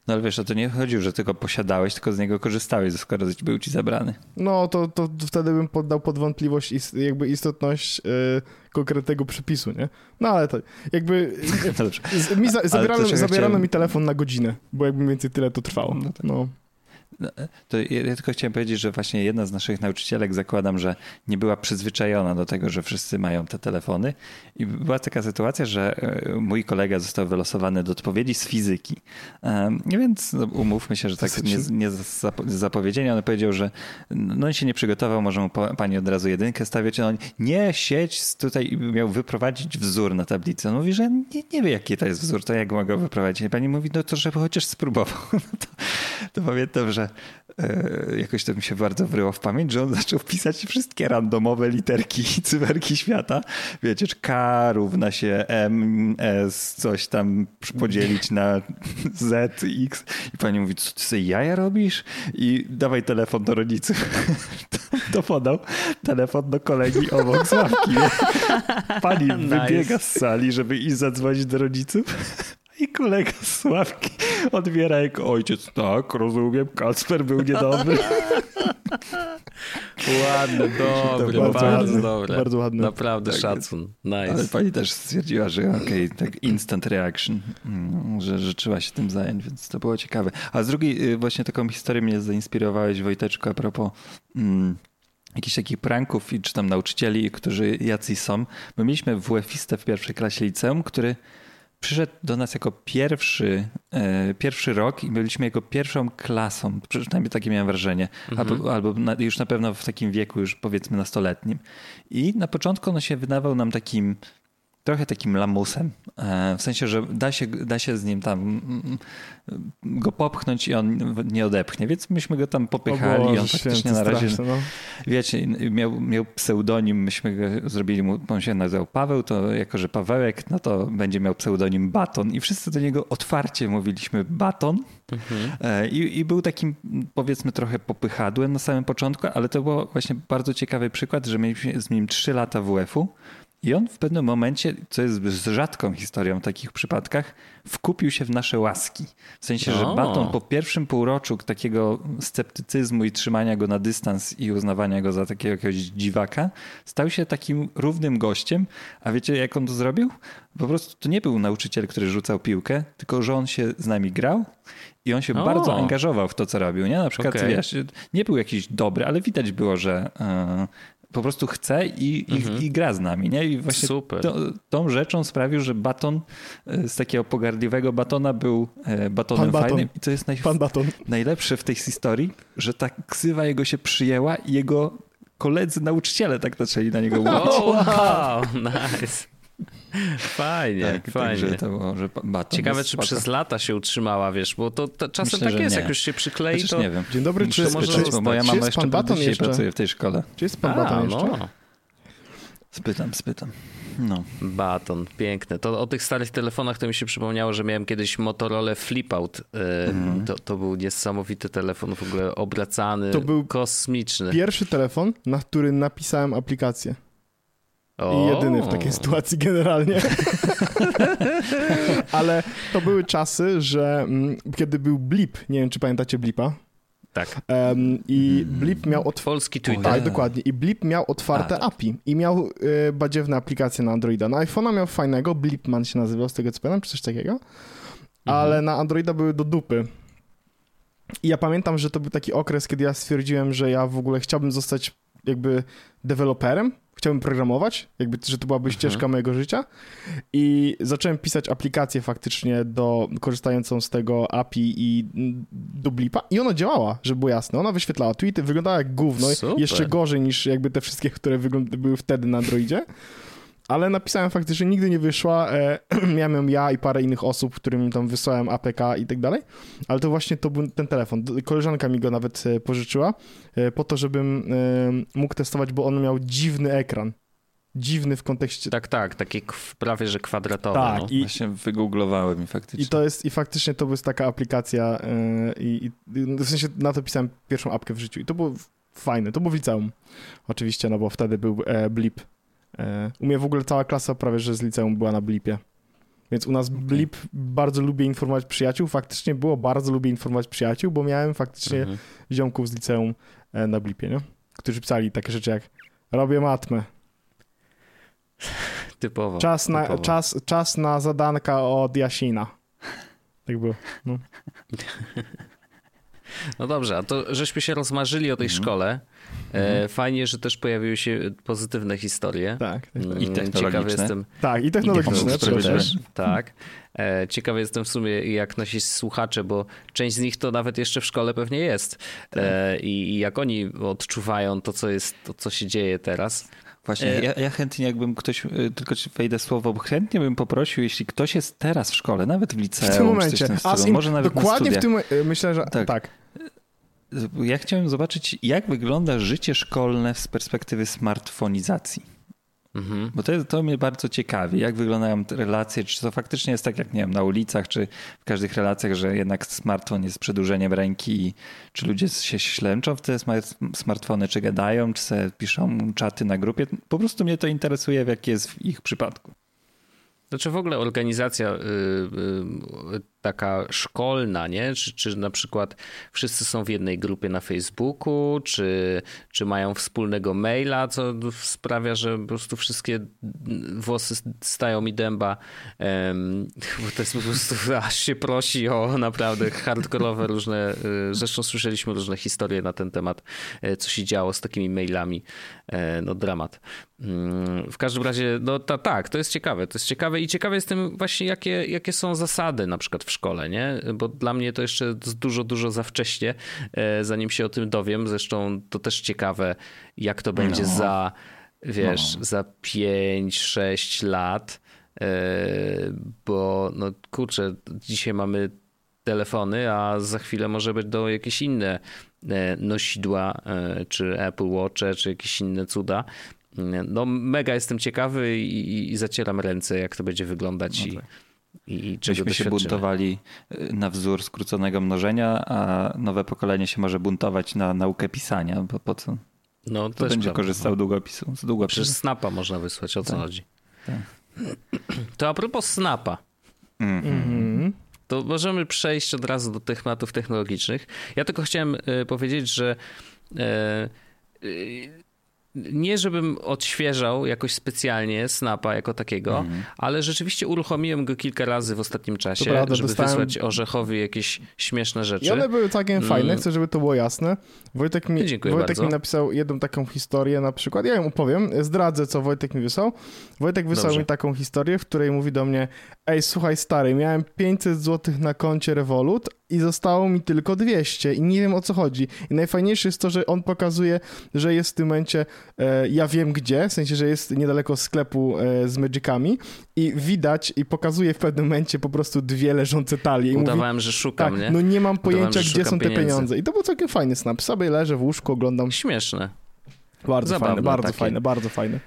No ale wiesz, o to nie chodziło, że tylko posiadałeś, tylko z niego korzystałeś, skoro był ci zabrany. No to, to wtedy bym poddał pod wątpliwość ist, jakby istotność yy, konkretnego przepisu, nie? No ale to jakby [LAUGHS] no mi za, zabierano, zabierano mi telefon na godzinę, bo jakby mniej więcej tyle to trwało. No. Tak. no. No, to ja tylko chciałem powiedzieć, że właśnie jedna z naszych nauczycielek, zakładam, że nie była przyzwyczajona do tego, że wszyscy mają te telefony. I była taka sytuacja, że e, mój kolega został wylosowany do odpowiedzi z fizyki. Więc no, umówmy się, że tak nie, nie z zapowiedzenia. On powiedział, że no on się nie przygotował, może mu pani od razu jedynkę stawiać. On nie, sieć tutaj miał wyprowadzić wzór na tablicy. On mówi, że nie, nie wie, jaki to jest wzór, to jak mogę wyprowadzić. I pani mówi, no to żeby chociaż spróbował. [LAUGHS] No to, to pamiętam, że e, jakoś to mi się bardzo wryło w pamięć, że on [LAUGHS] zaczął pisać wszystkie randomowe literki i cyferki świata. Wiecie, K równa się M, S, coś tam podzielić na Z, X. I pani mówi, co ty sobie jaja robisz? I dawaj telefon do rodziców. [LAUGHS] To podał telefon do kolegi obok z ławki. [LAUGHS] Pani nice. wybiega z sali, żeby iść zadzwonić do rodziców. I kolega z Sławki odbiera jako ojciec. Tak, rozumiem, Kacper był niedobry. [LAUGHS] Ładne, dobre, bardzo, bardzo dobre. Bardzo ładne. Naprawdę tak, szacun. Nice. Ale pani też stwierdziła, że okej, okay, tak instant reaction, mm, że, że trzeba się tym zająć, więc to było ciekawe. A z drugiej y, właśnie taką historię mnie zainspirowałeś Wojteczko a propos mm, jakichś takich pranków i czy tam nauczycieli, którzy jacyś są. My mieliśmy WF-istę w pierwszej klasie liceum, który przyszedł do nas jako pierwszy, e, pierwszy rok i byliśmy jego pierwszą klasą. Przynajmniej takie miałem wrażenie. Mhm. Albo, albo na, już na pewno w takim wieku, już powiedzmy nastoletnim. I na początku on się wydawał nam takim trochę takim lamusem. E, w sensie, że da się, da się z nim tam mm, mm, go popchnąć i on nie odepchnie, więc myśmy go tam popychali Boże, i on faktycznie na razie, straszne, no. wiecie, miał, miał pseudonim, myśmy go zrobili mu, on się nazywał Paweł, to jako, że Pawełek, no to będzie miał pseudonim Baton i wszyscy do niego otwarcie mówiliśmy Baton mhm. E, I, i był takim powiedzmy trochę popychadłem na samym początku, ale to był właśnie bardzo ciekawy przykład, że mieliśmy z nim 3 lata WF-u i on w pewnym momencie, co jest rzadką historią w takich przypadkach, wkupił się w nasze łaski. W sensie, że Baton po pierwszym półroczu takiego sceptycyzmu i trzymania go na dystans i uznawania go za takiego jakiegoś dziwaka, stał się takim równym gościem. A wiecie, jak on to zrobił? Po prostu to nie był nauczyciel, który rzucał piłkę, tylko że on się z nami grał i on się o. bardzo angażował w to, co robił. Nie? Na przykład, okay. wiesz, nie był jakiś dobry, ale widać było, że e, po prostu chce i, mhm. i, gra z nami. Nie? I właśnie Super. To, tą rzeczą sprawił, że baton e, z takiego pogardliwego batona był e, batonem Pan fajnym. I to jest naj... najlepsze w tej historii, że ta ksywa jego się przyjęła i jego koledzy nauczyciele tak zaczęli na niego mówić. Oh, wow, [LAUGHS] nice. Fajnie, tak, fajnie. To było, że Ciekawe, czy przez lata się utrzymała, wiesz, bo to, to czasem Myślę, tak jest, nie. jak już się przyklei, Chociaż to... nie wiem. Dzień dobry, czy, czy może bo moja mama jeszcze, Baton jeszcze pracuje w tej szkole. Czy jest pan A, Baton jeszcze? No. Spytam, spytam. No. Baton, piękne. To o tych starych telefonach to mi się przypomniało, że miałem kiedyś Motorola Flipout. Mm. To, to był niesamowity telefon, w ogóle obracany, to był kosmiczny. Pierwszy telefon, na który napisałem aplikację. I jedyny w takiej sytuacji generalnie. [LAUGHS] Ale to były czasy, że mm, kiedy był Blip, nie wiem czy pamiętacie Blipa. Tak. Um, I Blip miał... Otw- Polski Twitter. Tak, dokładnie. I Blip miał otwarte A, tak. API i miał y, badziewne aplikacje na Androida. Na iPhone'a miał fajnego, Blipman się nazywał, z tego co pamiętam, czy coś takiego. Mhm. Ale na Androida były do dupy. I ja pamiętam, że to był taki okres, kiedy ja stwierdziłem, że ja w ogóle chciałbym zostać jakby deweloperem, chciałbym programować, jakby, że to byłaby mhm. ścieżka mojego życia i zacząłem pisać aplikację faktycznie do, korzystającą z tego API i do Blipa i ona działała, żeby było jasne. Ona wyświetlała tweety, wyglądała jak gówno, Super. jeszcze gorzej niż jakby te wszystkie, które były wtedy na Androidzie ale napisałem faktycznie, nigdy nie wyszła. E, [CLEARS THROAT] miałem ja i parę innych osób, którym tam wysłałem APK i tak dalej, ale to właśnie to był ten telefon. Koleżanka mi go nawet e, pożyczyła e, po to, żebym e, mógł testować, bo on miał dziwny ekran. Dziwny w kontekście. Tak, tak, taki prawie że kwadratowy. Tak, no. i właśnie wygooglowałem i faktycznie. I to jest, i faktycznie to była taka aplikacja, e, i, i w sensie na to pisałem pierwszą apkę w życiu. I to było fajne, to było w liceum. Oczywiście, no bo wtedy był e, blip u mnie w ogóle cała klasa prawie, że z liceum była na blipie. Więc u nas okay. blip bardzo lubię informować przyjaciół. Faktycznie było bardzo lubię informować przyjaciół, bo miałem faktycznie mhm. ziomków z liceum e, na blipie, nie? którzy pisali takie rzeczy jak robię matmę. [LAUGHS] Typowo. Czas na, typowo. Czas, czas na zadanka od Jasina. Tak było. No. [LAUGHS] no dobrze, a to żeśmy się rozmarzyli o tej mhm. szkole. Mhm. Fajnie, że też pojawiły się pozytywne historie. Tak. tak. Mm, I technologiczne. Ciekawy jestem, tak, i technologiczne. I też, tak. E, ciekawy jestem w sumie, jak nasi słuchacze, bo część z nich to nawet jeszcze w szkole pewnie jest. Tak. I, I, jak oni odczuwają to, co jest, to, co się dzieje teraz. Właśnie, ja, ja, chętnie jakbym ktoś, tylko wejdę słowo, bo chętnie bym poprosił, jeśli ktoś jest teraz w szkole, nawet w liceum, w tym momencie, w tym może nawet dokładnie w tym, myślę, że tak. tak ja chciałem zobaczyć, jak wygląda życie szkolne z perspektywy smartfonizacji. Mhm. Bo to, to mnie bardzo ciekawi, jak wyglądają relacje, czy to faktycznie jest tak jak nie wiem, na ulicach, czy w każdych relacjach, że jednak smartfon jest przedłużeniem ręki, czy ludzie się ślęczą w te smartfony, czy gadają, czy se piszą czaty na grupie. Po prostu mnie to interesuje, w jaki jest w ich przypadku. Znaczy w ogóle organizacja y, y, taka szkolna, nie? Czy, czy na przykład wszyscy są w jednej grupie na Facebooku, czy, czy mają wspólnego maila, co sprawia, że po prostu wszystkie włosy stają mi dęba, bo to jest po prostu, [LAUGHS] aż się prosi o naprawdę hardkorowe różne, y, zresztą słyszeliśmy różne historie na ten temat, e, co się działo z takimi mailami, e, no dramat. Mm, w każdym razie, no ta, tak, to jest ciekawe, to jest ciekawe i ciekawe jestem właśnie, jakie, jakie są zasady na przykład w szkole, nie? Bo dla mnie to jeszcze dużo, dużo za wcześnie, e, zanim się o tym dowiem. Zresztą to też ciekawe, jak to będzie no. za, wiesz, no. za 5-6 lat. bo no kurczę, dzisiaj mamy telefony, a za chwilę może być do jakieś inne nosidła, czy Apple Watch, czy jakieś inne cuda. No mega jestem ciekawy i, i zacieram ręce, jak to będzie wyglądać no tak. i, i czego Myśmy się buntowali y, na wzór skróconego mnożenia, a nowe pokolenie się może buntować na naukę pisania, bo po co? No, to będzie prawda. korzystał no. długopisu, z długopisu. Przez Snapa można wysłać, o co tak. chodzi. Tak. To a propos Snapa. Mm -hmm. To możemy przejść od razu do tematów technologicznych. Ja tylko chciałem y, powiedzieć, że y, y, nie żebym odświeżał jakoś specjalnie Snapa jako takiego, mm. ale rzeczywiście uruchomiłem go kilka razy w ostatnim czasie, prawda, żeby dostałem... wysłać Orzechowi jakieś śmieszne rzeczy. I one były całkiem mm. fajne, chcę, żeby to było jasne. Wojtek mi, Dziękuję Wojtek mi napisał jedną taką historię na przykład, ja ją opowiem, zdradzę, co Wojtek mi wysłał. Wojtek wysłał Dobrze. mi taką historię, w której mówi do mnie, ej, słuchaj stary, miałem 500 zł na koncie Revolut, i zostało mi tylko 200 i nie wiem o co chodzi. I najfajniejsze jest to, że on pokazuje, że jest w tym momencie, e, ja wiem gdzie, w sensie, że jest niedaleko sklepu e, z Magicami i widać i pokazuje w pewnym momencie po prostu dwie leżące talie. I Udawałem, mówi, że szukam, tak, nie? No nie mam pojęcia, gdzie są te pieniądze. I to był całkiem fajny snap. Sobie leżę w łóżku, oglądam. Śmieszne. Bardzo Zabawne, fajne, bardzo takie. fajne, bardzo fajne.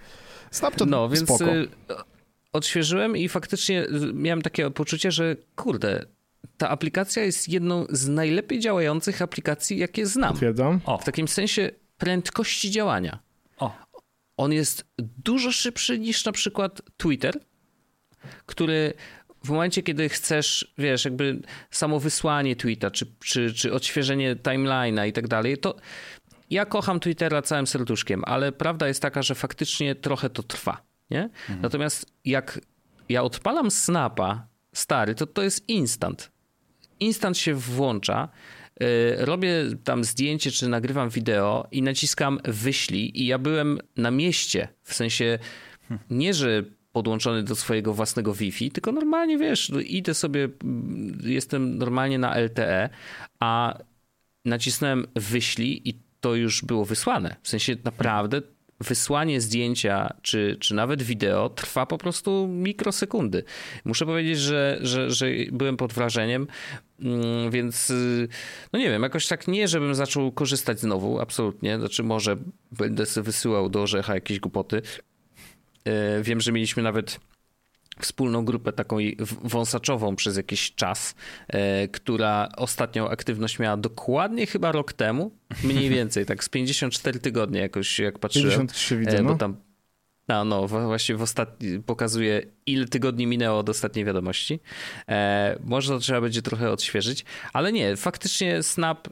Snapchat no, więc spoko. Y, odświeżyłem i faktycznie miałem takie poczucie, że kurde, ta aplikacja jest jedną z najlepiej działających aplikacji, jakie znam. Potwierdzam. O. W takim sensie prędkości działania. O. On jest dużo szybszy niż na przykład Twitter, który w momencie, kiedy chcesz, wiesz, jakby samo wysłanie tweeta, czy, czy, czy odświeżenie timeline'a i tak dalej, to ja kocham Twittera całym serduszkiem, ale prawda jest taka, że faktycznie trochę to trwa, nie? Mhm. Natomiast jak ja odpalam Snapa stary, to to jest instant. Instant się włącza, y, robię tam zdjęcie, czy nagrywam wideo i naciskam wyślij i ja byłem na mieście, w sensie nie, że podłączony do swojego własnego Wi-Fi, tylko normalnie, wiesz, no idę sobie, mm, jestem normalnie na LTE, a nacisnąłem wyślij i to już było wysłane. W sensie naprawdę wysłanie zdjęcia czy, czy nawet wideo trwa po prostu mikrosekundy. Muszę powiedzieć, że, że, że byłem pod wrażeniem, mm, więc no nie wiem, jakoś tak nie, żebym zaczął korzystać znowu, absolutnie. Znaczy może będę sobie wysyłał do Orzecha jakieś głupoty. E, wiem, że mieliśmy nawet wspólną grupę taką wąsaczową przez jakiś czas, e, która ostatnią aktywność miała dokładnie chyba rok temu, mniej więcej, tak z 54 tygodnie jakoś jak patrzyłem. 53 widzę, e, no. Bo tam no, no właśnie w ostatni, pokazuje ile tygodni minęło od ostatniej wiadomości. E, może to trzeba będzie trochę odświeżyć, ale nie, faktycznie Snap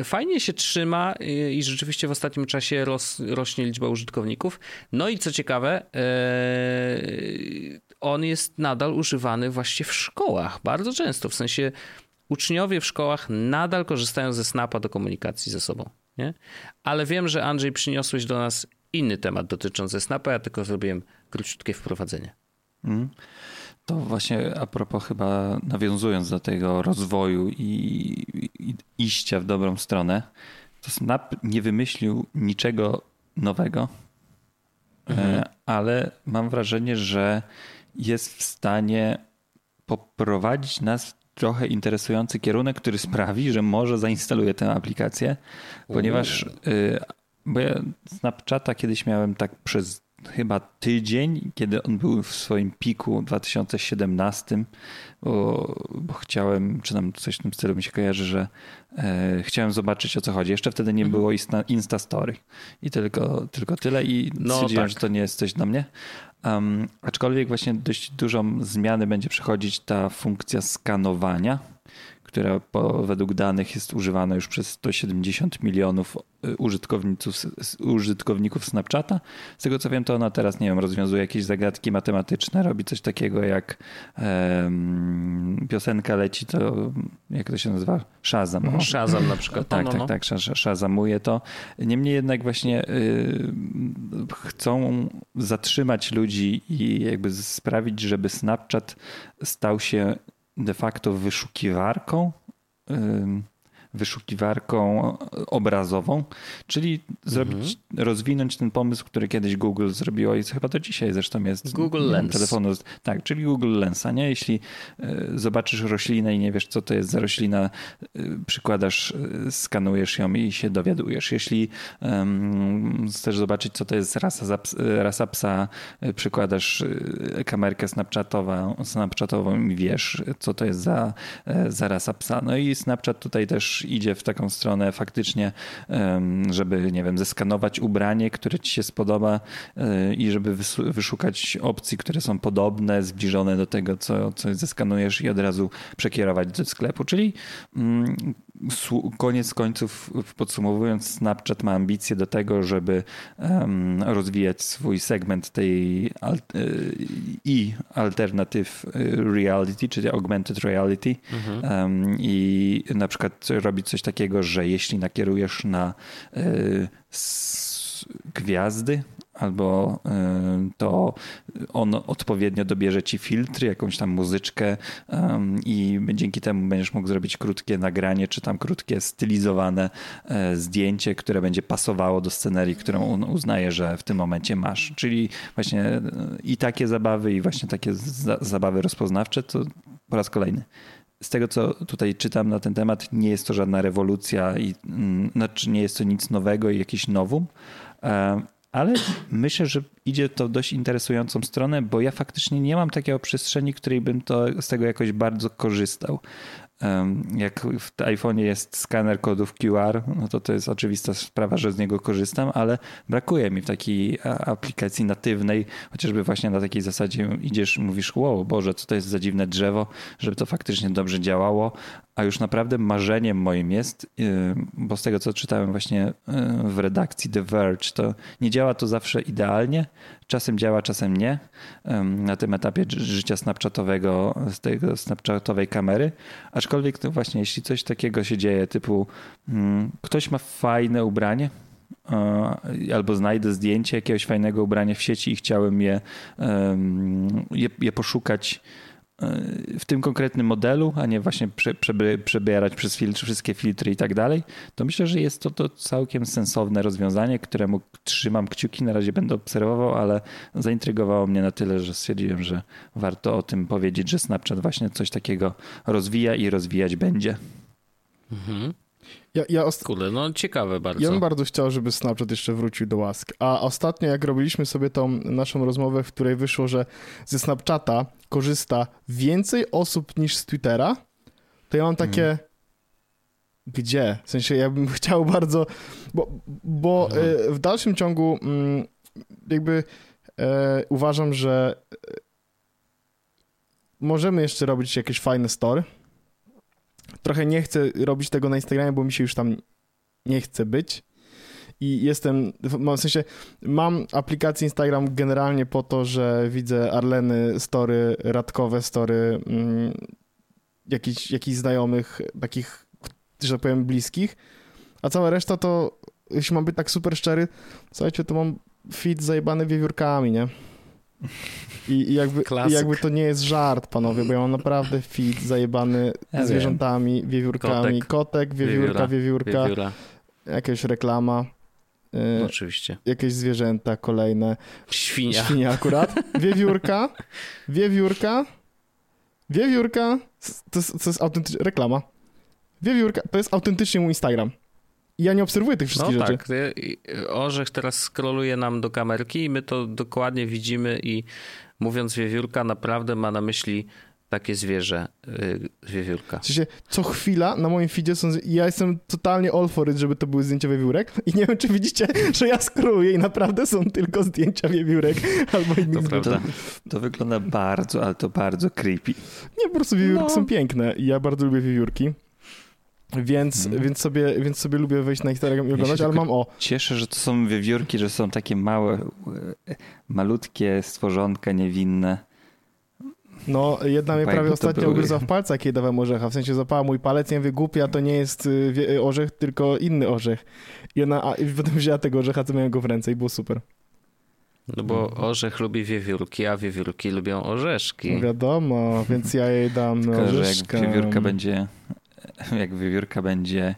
y, fajnie się trzyma i, i rzeczywiście w ostatnim czasie rośnie liczba użytkowników. No i co ciekawe, e, on jest nadal używany właśnie w szkołach, bardzo często, w sensie uczniowie w szkołach nadal korzystają ze Snapa do komunikacji ze sobą. Nie? Ale wiem, że Andrzej przyniosłeś do nas inny temat dotyczący Snapa, ja tylko zrobiłem króciutkie wprowadzenie. Mm. To właśnie a propos chyba nawiązując do tego rozwoju i, i iścia w dobrą stronę, to Snap nie wymyślił niczego nowego, mhm. E, ale mam wrażenie, że jest w stanie poprowadzić nas w trochę interesujący kierunek, który sprawi, że może zainstaluję tę aplikację, ponieważ bo ja Snapchata kiedyś miałem tak przez chyba tydzień, kiedy on był w swoim piku w 2017, bo, bo chciałem, czy tam coś w tym stylu mi się kojarzy, że e, chciałem zobaczyć o co chodzi. Jeszcze wtedy nie mhm. było Insta, Insta Story i tylko, tylko tyle i no, stwierdziłem, tak. że to nie jest coś dla mnie. Um, aczkolwiek właśnie dość dużą zmiany będzie przechodzić ta funkcja skanowania, która po, według danych jest używana już przez 170 milionów y, użytkowników, użytkowników Snapchata. Z tego co wiem, to ona teraz, nie wiem, rozwiązuje jakieś zagadki matematyczne, robi coś takiego jak um, piosenka leci, to jak to się nazywa? Shazam. No, Shazam na przykład. tak, no, tak, no. tak, Shazamuje to. Niemniej jednak właśnie y, chcą zatrzymać ludzi i jakby sprawić, żeby Snapchat stał się de facto wyszukiwarką wyszukiwarką obrazową, czyli zrobić, mhm. rozwinąć ten pomysł, który kiedyś Google zrobiło i chyba do dzisiaj zresztą jest. Google Lens. Telefonu. Tak, czyli Google Lensa, nie? Jeśli e, zobaczysz roślinę i nie wiesz, co to jest za roślina, e, przykładasz, e, skanujesz ją i się dowiadujesz. Jeśli um, chcesz zobaczyć, co to jest rasa, rasa psa, przykładasz kamerkę snapchatową, snapchatową i wiesz, co to jest za, za rasa psa. No i Snapchat tutaj też idzie w taką stronę faktycznie, żeby, nie wiem, zeskanować ubranie, które ci się spodoba e, i żeby wyszukać opcji, które są podobne, zbliżone do tego, co, co zeskanujesz i od razu przekierować do sklepu. Czyli mm, koniec końców, podsumowując, Snapchat ma ambicje do tego, żeby um, rozwijać swój segment tej al i alternative reality, czyli augmented reality. Mhm. Um, I na przykład robić coś takiego, że jeśli nakierujesz na y, gwiazdy, albo y, to on odpowiednio dobierze ci filtry, jakąś tam muzyczkę i dzięki temu będziesz mógł zrobić krótkie nagranie, czy tam krótkie stylizowane e, zdjęcie, które będzie pasowało do scenerii, którą on uznaje, że w tym momencie masz. Czyli właśnie e, i takie zabawy, i właśnie takie zabawy rozpoznawcze, to po raz kolejny z tego, co tutaj czytam na ten temat, nie jest to żadna rewolucja i mm, znaczy nie jest to nic nowego i jakiś nowum, e, ale myślę, że idzie to dość interesującą stronę, bo ja faktycznie nie mam takiego przestrzeni, której bym to, z tego jakoś bardzo korzystał. Jak w iPhone'ie jest skaner kodów QR, no to to jest oczywista sprawa, że z niego korzystam, ale brakuje mi takiej aplikacji natywnej, chociażby właśnie na takiej zasadzie idziesz, mówisz, wow, Boże, co to jest za dziwne drzewo, żeby to faktycznie dobrze działało, a już naprawdę marzeniem moim jest, y, bo z tego co czytałem właśnie y, w redakcji The Verge, to nie działa to zawsze idealnie, czasem działa, czasem nie. Na tym etapie życia snapchatowego, z tego snapchatowej kamery, aczkolwiek to właśnie jeśli coś takiego się dzieje, typu mm, ktoś ma fajne ubranie, albo znajdę zdjęcie jakiegoś fajnego ubrania w sieci i chciałem je, je, je poszukać w tym konkretnym modelu, a nie właśnie prze, przebierać przez filtr, wszystkie filtry i tak dalej, to myślę, że jest to, to całkiem sensowne rozwiązanie, któremu trzymam kciuki, na razie będę obserwował, ale zaintrygowało mnie na tyle, że stwierdziłem, że warto o tym powiedzieć, że Snapchat właśnie coś takiego rozwija i rozwijać będzie. Mhm. Ja, ja ost... Kurde, no ciekawe bardzo. Ja bym bardzo chciał, żeby Snapchat jeszcze wrócił do łask. A ostatnio, jak robiliśmy sobie tą naszą rozmowę, w której wyszło, że ze Snapchata korzysta więcej osób niż z Twittera, to ja mam takie... Hmm. Gdzie? W sensie ja bym [LAUGHS] chciał bardzo... Bo, bo mhm. w dalszym ciągu mm, jakby e, uważam, że e, możemy jeszcze robić jakieś fajne story, trochę nie chcę robić tego na Instagramie, bo mi się już tam nie chce być. I jestem, w sensie, mam aplikację Instagram generalnie po to, że widzę Arleny, story, radkowe story, mm, jakichś, znajomych, takich, że tak powiem, bliskich. A cała reszta to, jeśli mam być tak super szczery, słuchajcie, to mam feed zajebany wiewiórkami, nie? I, i jakby, i jakby to nie jest żart, panowie, bo ja mam naprawdę fit zajebany ja zwierzętami, wiem. wiewiórkami. Kotek, Kotek wiewiórka, wiewiórka, jakaś reklama. No, oczywiście. Jakieś zwierzęta kolejne. Świnia. Świnia akurat. Wiewiórka, wiewiórka, wiewiórka, to jest, to jest reklama. Wiewiórka, to jest autentycznie mój Instagram. I ja nie obserwuję tych wszystkich no, rzeczy. tak, Orzech teraz skroluje nam do kamerki i my to dokładnie widzimy i mówiąc wiewiórka naprawdę ma na myśli takie zwierzę, yy, wiewiórka. W sensie, co chwila na moim feedzie są, ja jestem totalnie all for it, żeby to były zdjęcia wiewiórek i nie wiem, czy widzicie, że ja skróluję i naprawdę są tylko zdjęcia wiewiórek [LAUGHS] albo innych to, to, to, wygląda bardzo, ale to bardzo creepy. Nie, po prostu wiewiórki no. są piękne i ja bardzo lubię wiewiórki. Więc, hmm. więc, sobie, więc sobie lubię wejść na Instagram i oglądać, ja ale mam o. Cieszę, że to są wiewiórki, że są takie małe, malutkie stworzonka niewinne. No, jedna mnie prawie ostatnio były... ugryzła w palcach, kiedy dawałem orzecha. W sensie zapała mój palec, ja mówię, głupia, to nie jest y, orzech, tylko inny orzech. I ona a, i potem wzięła tego orzecha, co miałem go w ręce i było super. No bo orzech lubi wiewiórki, a wiewiórki lubią orzeszki. Wiadomo, więc ja jej dam Tylko, orzeszka. że jak wiewiórka będzie [LAUGHS] jak wiewiórka będzie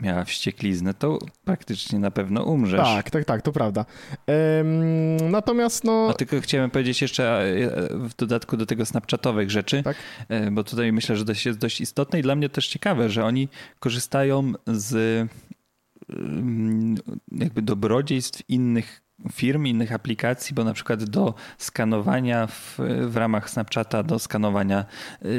miała wściekliznę, to praktycznie na pewno umrzesz. Tak, tak, tak, to prawda. Ym, natomiast no... A tylko chciałem powiedzieć jeszcze w dodatku do tego snapchatowych rzeczy, tak? E, bo tutaj myślę, że to jest dość istotne i dla mnie też ciekawe, że oni korzystają z jakby dobrodziejstw innych firm, innych aplikacji, bo na przykład do skanowania w, w ramach Snapchata, do skanowania yy,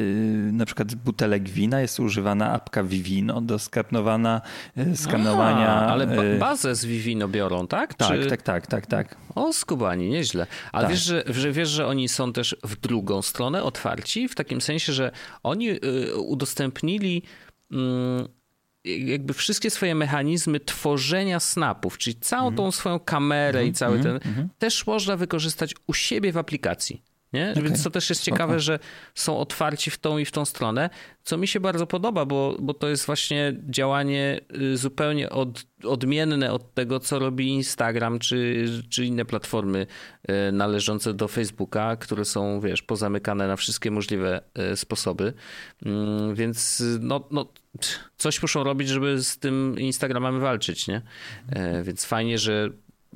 na przykład butelek wina jest używana apka Vivino, do skanowania, yy, skanowania... A, ale ba y, bazę z Vivino biorą, tak? Tak, Czy... tak, tak, tak, tak. O, skubani, nieźle. Ale tak. wiesz, że, że, wiesz, że oni są też w drugą stronę otwarci, w takim sensie, że oni yy, udostępnili mm, jakby wszystkie swoje mechanizmy tworzenia snapów, czyli całą mm. tą swoją kamerę mm. i cały mm. ten, mhm. też można wykorzystać u siebie w aplikacji. Nie? Okay. Więc to też jest ciekawe, że są otwarci w tą i w tą stronę, co mi się bardzo podoba, bo, bo to jest właśnie działanie y, zupełnie od, odmienne od tego, co robi Instagram czy, czy inne platformy y, należące do Facebooka, które są, wiesz, pozamykane na wszystkie możliwe y, sposoby. Mm, więc no, no, coś muszą robić, żeby z tym Instagramem walczyć, nie? Więc fajnie, że,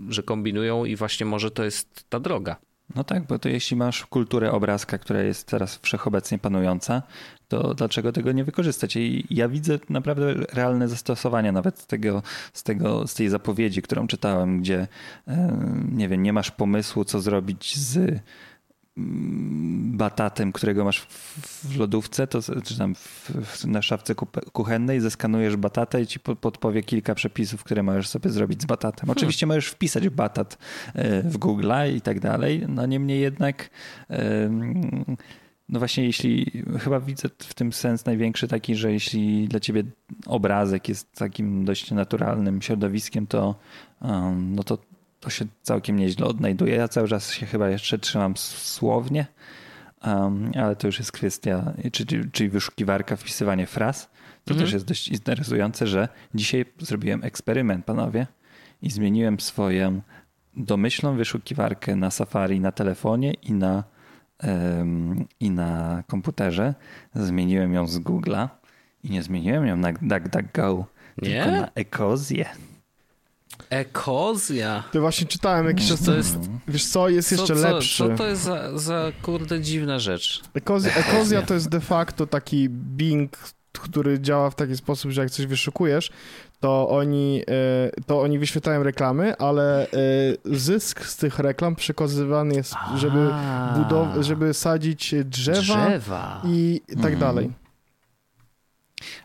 że kombinują i właśnie może to jest ta droga. No tak, bo to jeśli masz kulturę obrazka, która jest teraz wszechobecnie panująca, to dlaczego tego nie wykorzystać? I ja widzę naprawdę realne zastosowania nawet z tego, z tego, z tej zapowiedzi, którą czytałem, gdzie nie wiem, nie masz pomysłu, co zrobić z batatem, którego masz w lodówce, to, czy tam w, na szafce kuchennej, zeskanujesz batatę i ci podpowie kilka przepisów, które możesz sobie zrobić z batatem. Hmm. Oczywiście możesz wpisać batat e, w Google i tak dalej, no niemniej jednak no właśnie jeśli, chyba widzę w tym sens największy taki, że jeśli dla ciebie obrazek jest takim dość naturalnym środowiskiem, to no to to się całkiem nieźle odnajduje. Ja cały czas się chyba jeszcze trzymam słownie, um, ale to już jest kwestia, czyli, czyli wyszukiwarka, wpisywanie fraz. To mhm. też jest dość interesujące, że dzisiaj zrobiłem eksperyment, panowie, i zmieniłem swoją domyślną wyszukiwarkę na Safari, na telefonie i na, um, i na komputerze. Zmieniłem ją z Google'a i nie zmieniłem ją na DuckDuckGo, tylko na Ekozję. Ekozja. Ty właśnie czytałem jakiś czas. To jest, wiesz co, jest co, jeszcze co, lepszy. Co to jest za, za kurde dziwna rzecz? Ekozja, Ekozja to jest de facto taki Bing, który działa w taki sposób, że jak coś wyszukujesz, to oni, e, to oni wyświetlają reklamy, ale e, zysk z tych reklam przekazywany jest, żeby, budow- żeby sadzić drzewa, drzewa. i tak mm. dalej.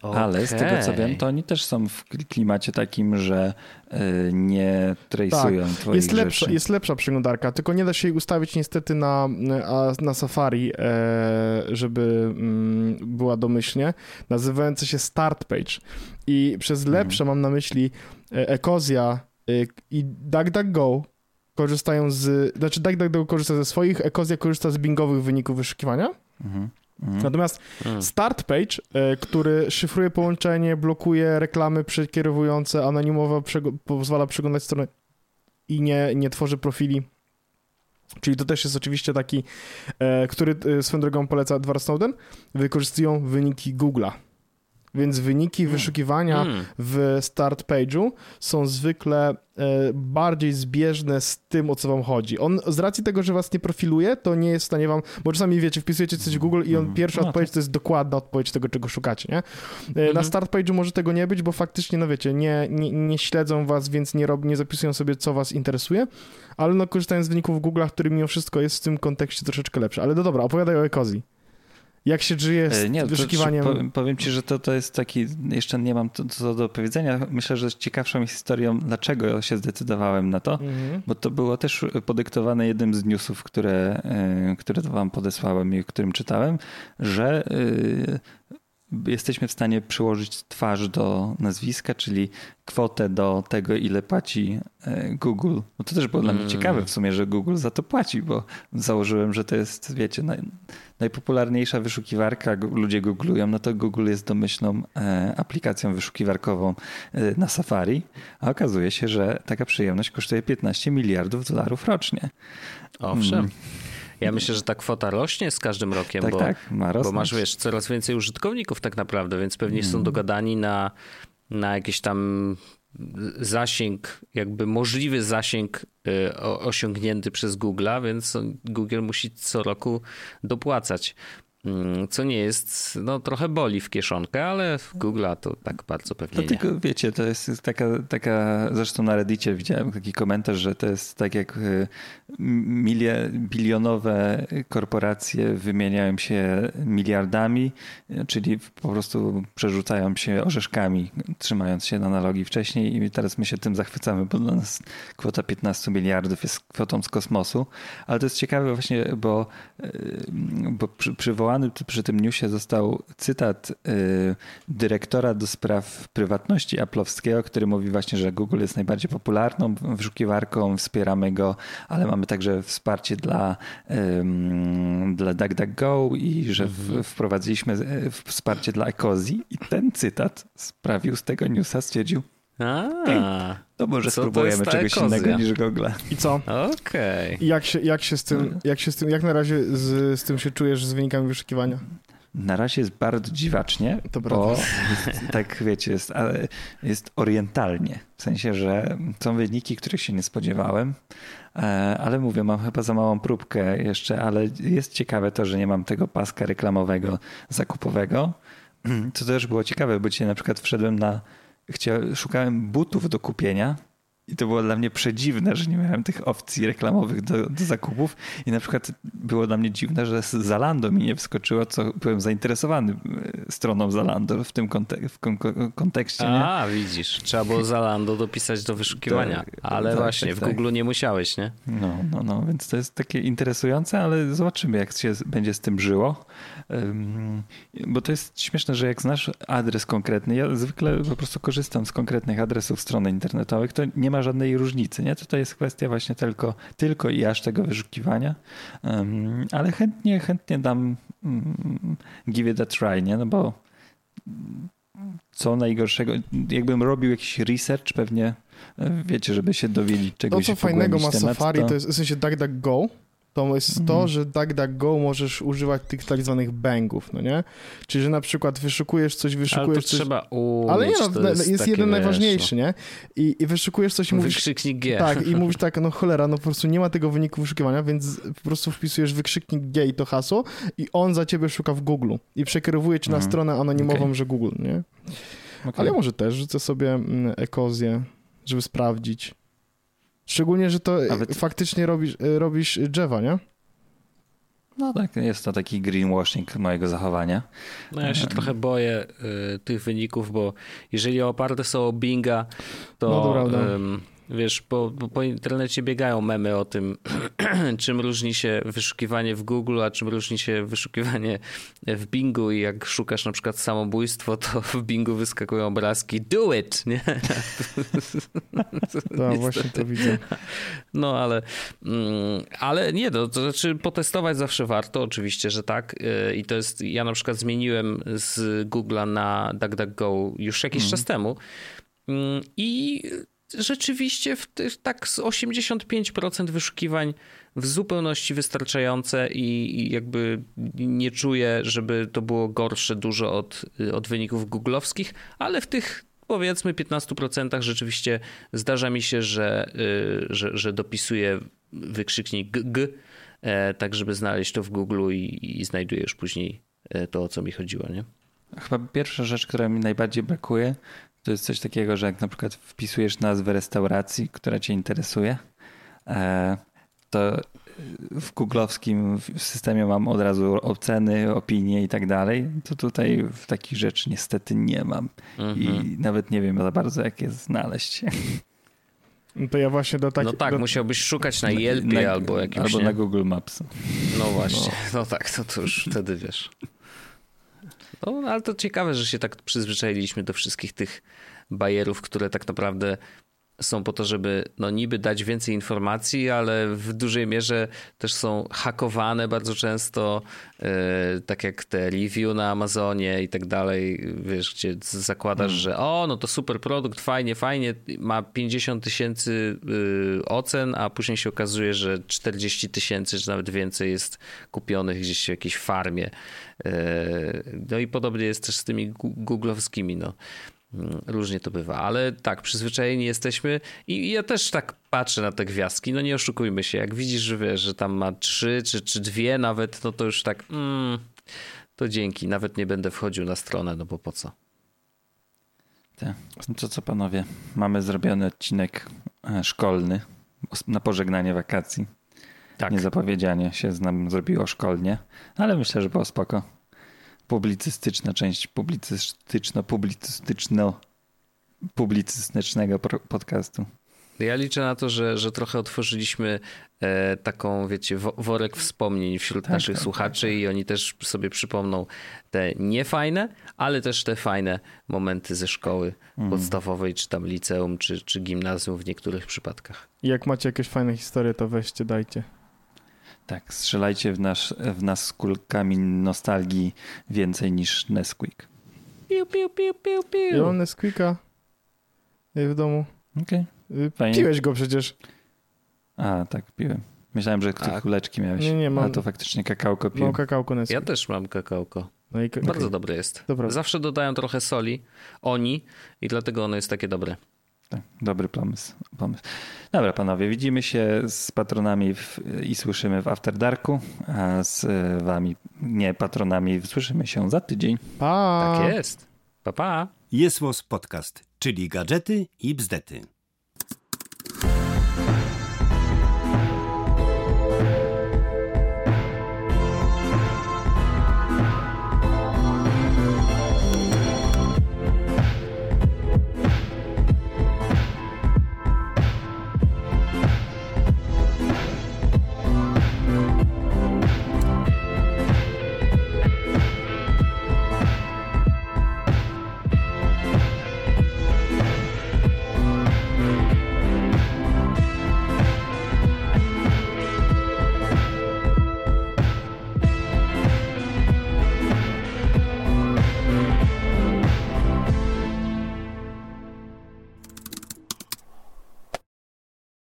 Okay. Ale z tego co wiem, to oni też są w klimacie takim, że y, nie trace'ują tak. twoich jest lepsza, rzeczy. Jest lepsza przeglądarka, tylko nie da się jej ustawić niestety na, na Safari, e, żeby mm, była domyślnie, nazywająca się Start Page. I przez mhm. lepsze mam na myśli e, Ekozja e, i DuckDuckGo korzystają z, znaczy DuckDuckGo korzysta ze swoich, Ekozja korzysta z bingowych wyników wyszukiwania. Mhm. Mhm. Natomiast mhm. start page, e, który szyfruje połączenie, blokuje reklamy przekierowujące, anonimowo pozwala przeglądać stronę i nie, nie tworzy profili. Czyli to też jest oczywiście taki, e, który e, swoją drogą poleca Edward Snowden, wykorzystują wyniki Google'a. Więc wyniki mm. wyszukiwania mm. w start page'u są zwykle e, bardziej zbieżne z tym, o co wam chodzi. On z racji tego, że was nie profiluje, to nie jest w stanie wam, bo czasami wiecie, wpisujecie coś w Google i on mm. pierwsza no, odpowiedź tak. to jest dokładna odpowiedź tego, czego szukacie, nie? Mm -hmm. Na start page'u może tego nie być, bo faktycznie, no wiecie, nie, nie, nie śledzą was, więc nie, rob, nie zapisują sobie, co was interesuje, ale no korzystają z wyników Google'a, który mimo wszystko jest w tym kontekście troszeczkę lepszy. Ale no dobra, opowiadaj o Ecozi. Jak się żyje z e, nie, wyszukiwaniem? To, powiem, powiem, ci, że to, to jest taki, jeszcze nie mam co do powiedzenia. Myślę, że ciekawszą historią, dlaczego się zdecydowałem na to, mhm. bo to było też podyktowane jednym z newsów, które, e, które wam podesłałem i którym czytałem, że e, jesteśmy w stanie przyłożyć twarz do nazwiska, czyli kwotę do tego, ile płaci e, Google. No to też było dla mnie mm. ciekawe w sumie, że Google za to płaci, bo założyłem, że to jest, wiecie, naj, najpopularniejsza wyszukiwarka, ludzie googlują, no to Google jest domyślną e, aplikacją wyszukiwarkową e, na Safari, a okazuje się, że taka przyjemność kosztuje 15 miliardów dolarów rocznie. Owszem. Mm. Ja myślę, że ta kwota rośnie z każdym rokiem, tak, bo, tak, ma bo masz wiesz, coraz więcej użytkowników tak naprawdę, więc pewnie są dogadani na, na jakiś tam zasięg, jakby możliwy zasięg y, osiągnięty przez Google'a, więc Google musi co roku dopłacać. Mm, co nie jest, no trochę boli w kieszonkę, ale w Google'a to tak bardzo pewnie to. Tylko wiecie, to jest taka, taka, zresztą na Reddicie widziałem taki komentarz, że to jest tak jak y, milie, bilionowe korporacje wymieniają się miliardami, czyli po prostu przerzucają się orzeszkami, trzymając się na analogii wcześniej i teraz my się tym zachwycamy, bo dla nas kwota 15 miliardów jest kwotą z kosmosu, ale to jest ciekawe właśnie, bo, y, bo przy, przywołałem przywołany przy tym newsie został cytat y, dyrektora do spraw prywatności Aplowskiego, który mówi właśnie, że Google jest najbardziej popularną wyszukiwarką, wspieramy go, ale mamy także wsparcie dla, dla DuckDuckGo i że w, wprowadziliśmy e, wsparcie dla Ecosi. I ten cytat sprawił z tego newsa, stwierdził, a, to może spróbujemy to czegoś ekozja? innego niż Google. I co? Okej. Okay. Jak, się, jak się z tym, jak się z tym, jak na razie z, z tym się czujesz z wynikami wyszukiwania? Na razie jest bardzo dziwacznie, to bo jest, tak wiecie, jest, jest orientalnie. W sensie, że są wyniki, których się nie spodziewałem, e, ale mówię, mam chyba za małą próbkę jeszcze, ale jest ciekawe to, że nie mam tego paska reklamowego, zakupowego. [CLEARS THROAT] To też było ciekawe, bo dzisiaj na przykład wszedłem na Chcia, szukałem butów do kupienia i to było dla mnie przedziwne, że nie miałem tych opcji reklamowych do, do, zakupów. I na przykład było dla mnie dziwne, że z Zalando mi nie wskoczyło, co byłem zainteresowany e, stroną Zalando w tym kontek w kontekście. Nie? A, widzisz, trzeba było Zalando dopisać do wyszukiwania, tak, ale tak, właśnie tak, w tak. Google nie musiałeś, nie? No, no, no, więc to jest takie interesujące, ale zobaczymy, jak się będzie z tym żyło. Bo to jest śmieszne, że jak znasz adres konkretny, ja zwykle po prostu korzystam z konkretnych adresów strony internetowych, to nie ma żadnej różnicy. Nie? To jest kwestia właśnie tylko, tylko i aż tego wyszukiwania, ale chętnie, chętnie dam mm, give it a try, nie? no bo co najgorszego, jakbym robił jakiś research, pewnie e, wiecie, żeby się dowiedzieć czegoś. To, co fajnego ma temat, Safari, to... to jest w sensie DuckDuckGo, to jest to, mhm. że DuckDuckGo możesz używać tych tak zwanych bangów, no nie? Czyli, że na przykład wyszukujesz coś, wyszukujesz Ale to coś... trzeba umieć, Ale nie, no, jest, jest jeden wiesz, najważniejszy, no. nie? I, I wyszukujesz coś i mówisz... Wykrzyknik G. Tak, i [LAUGHS] mówisz tak, no cholera, no po prostu nie ma tego wyniku wyszukiwania, więc po prostu wpisujesz wykrzyknik G i to hasło i on za ciebie szuka w Google i przekierowuje cię na mhm. stronę anonimową, okay. że Google, nie? Okay. Ale ja może też rzucę sobie mm, ekozję, żeby sprawdzić. Szczególnie, że to faktycznie robisz, y, robisz drzewa, nie? No tak, jest to taki greenwashing mojego zachowania. No ja się trochę boję y, tych wyników, bo jeżeli oparte są o Binga, to no to Wiesz, po, po internecie biegają memy o tym, [CLEARS THROAT] czym różni się wyszukiwanie w Google, a czym różni się wyszukiwanie w Bingu i jak szukasz na przykład samobójstwo, to [LAUGHS] w Bingu wyskakują obrazki do it, nie? [LAUGHS] Tak, właśnie to widzę. No, ale, mm, ale nie, no, to znaczy potestować zawsze warto, oczywiście, że tak. Y, I to jest, ja na przykład zmieniłem z Google'a na DuckDuckGo już jakiś mm. czas temu mm, i rzeczywiście w tych, tak z 85% wyszukiwań w zupełności wystarczające i, i, jakby nie czuję, żeby to było gorsze dużo od, od wyników googlowskich, ale w tych powiedzmy 15% rzeczywiście zdarza mi się, że, y, że, że dopisuję wykrzyknik g, e, tak żeby znaleźć to w Google i, i znajdujesz później e, to, o co mi chodziło, nie? Chyba pierwsza rzecz, która mi najbardziej brakuje, to jest coś takiego, że jak na przykład wpisujesz nazwę restauracji, która cię interesuje, e, to w googlowskim systemie mam od razu oceny, opinie i tak dalej, to tutaj w takich rzeczy niestety nie mam. I mhm. nawet nie wiem za bardzo, jak je znaleźć. No to ja właśnie do takich... No tak, do... musiałbyś szukać na Yelpie na, albo jakimś... Albo nie? na Google Maps. No właśnie, no, no tak, to, to już wtedy wiesz. No, ale to ciekawe, że się tak przyzwyczailiśmy do wszystkich tych bajerów, które tak naprawdę są po to, żeby no niby dać więcej informacji, ale w dużej mierze też są hakowane bardzo często, yy, tak jak te review na Amazonie i tak dalej, wiesz, gdzie zakładasz, hmm. że o, no to super produkt, fajnie, fajnie, ma 50 tysięcy yy, ocen, a później się okazuje, że 40 tysięcy, czy nawet więcej jest kupionych gdzieś w jakiejś farmie. Yy, no i podobnie jest też z tymi googlowskimi, no. Mm, różnie to bywa, ale tak, przyzwyczajeni jesteśmy i ja też tak patrzę na te gwiazdki, no nie oszukujmy się, jak widzisz, że wiesz, że tam ma trzy czy, czy dwie nawet, no to już tak, mm, to dzięki, nawet nie będę wchodził na stronę, no bo po co? To co panowie, mamy zrobiony odcinek e, szkolny na pożegnanie wakacji. Tak. Niezapowiedzianie się nam zrobiło szkolnie, ale myślę, że było spoko publicystyczna część publicystyczno-publicystyczno publicystycznego podcastu. Ja liczę na to, że, że trochę otworzyliśmy e, taką, wiecie, worek wspomnień wśród tak, naszych tak, słuchaczy tak, i oni też sobie przypomną te niefajne, ale też te fajne momenty ze szkoły mm. podstawowej, czy tam liceum, czy, czy gimnazjum w niektórych przypadkach. I jak macie jakieś fajne historie, to weźcie, dajcie. Tak, strzelajcie w, nasz, w nas z kulkami nostalgii więcej niż Nesquik. Piu, piu, piu, piu, piu. Ja mam Nesquika w domu. Okej. Okay. Piłeś go przecież. A, tak, piłem. Myślałem, że tak. kuleczki miałeś. Nie, nie, mam. A to faktycznie kakałko piłem. Mam kakałko Nesquik. Ja też mam kakałko. No i, Bardzo okay. dobre jest. Dobra. Zawsze dodają trochę soli, oni, i dlatego ono jest takie dobre. Tak, dobry pomysł, pomysł. Dobra, panowie, widzimy się z patronami w, i słyszymy w After Darku, a z wami, nie patronami, słyszymy się za tydzień. Pa! Tak jest. Pa, pa. Jest Podcast, czyli gadżety i bzdety.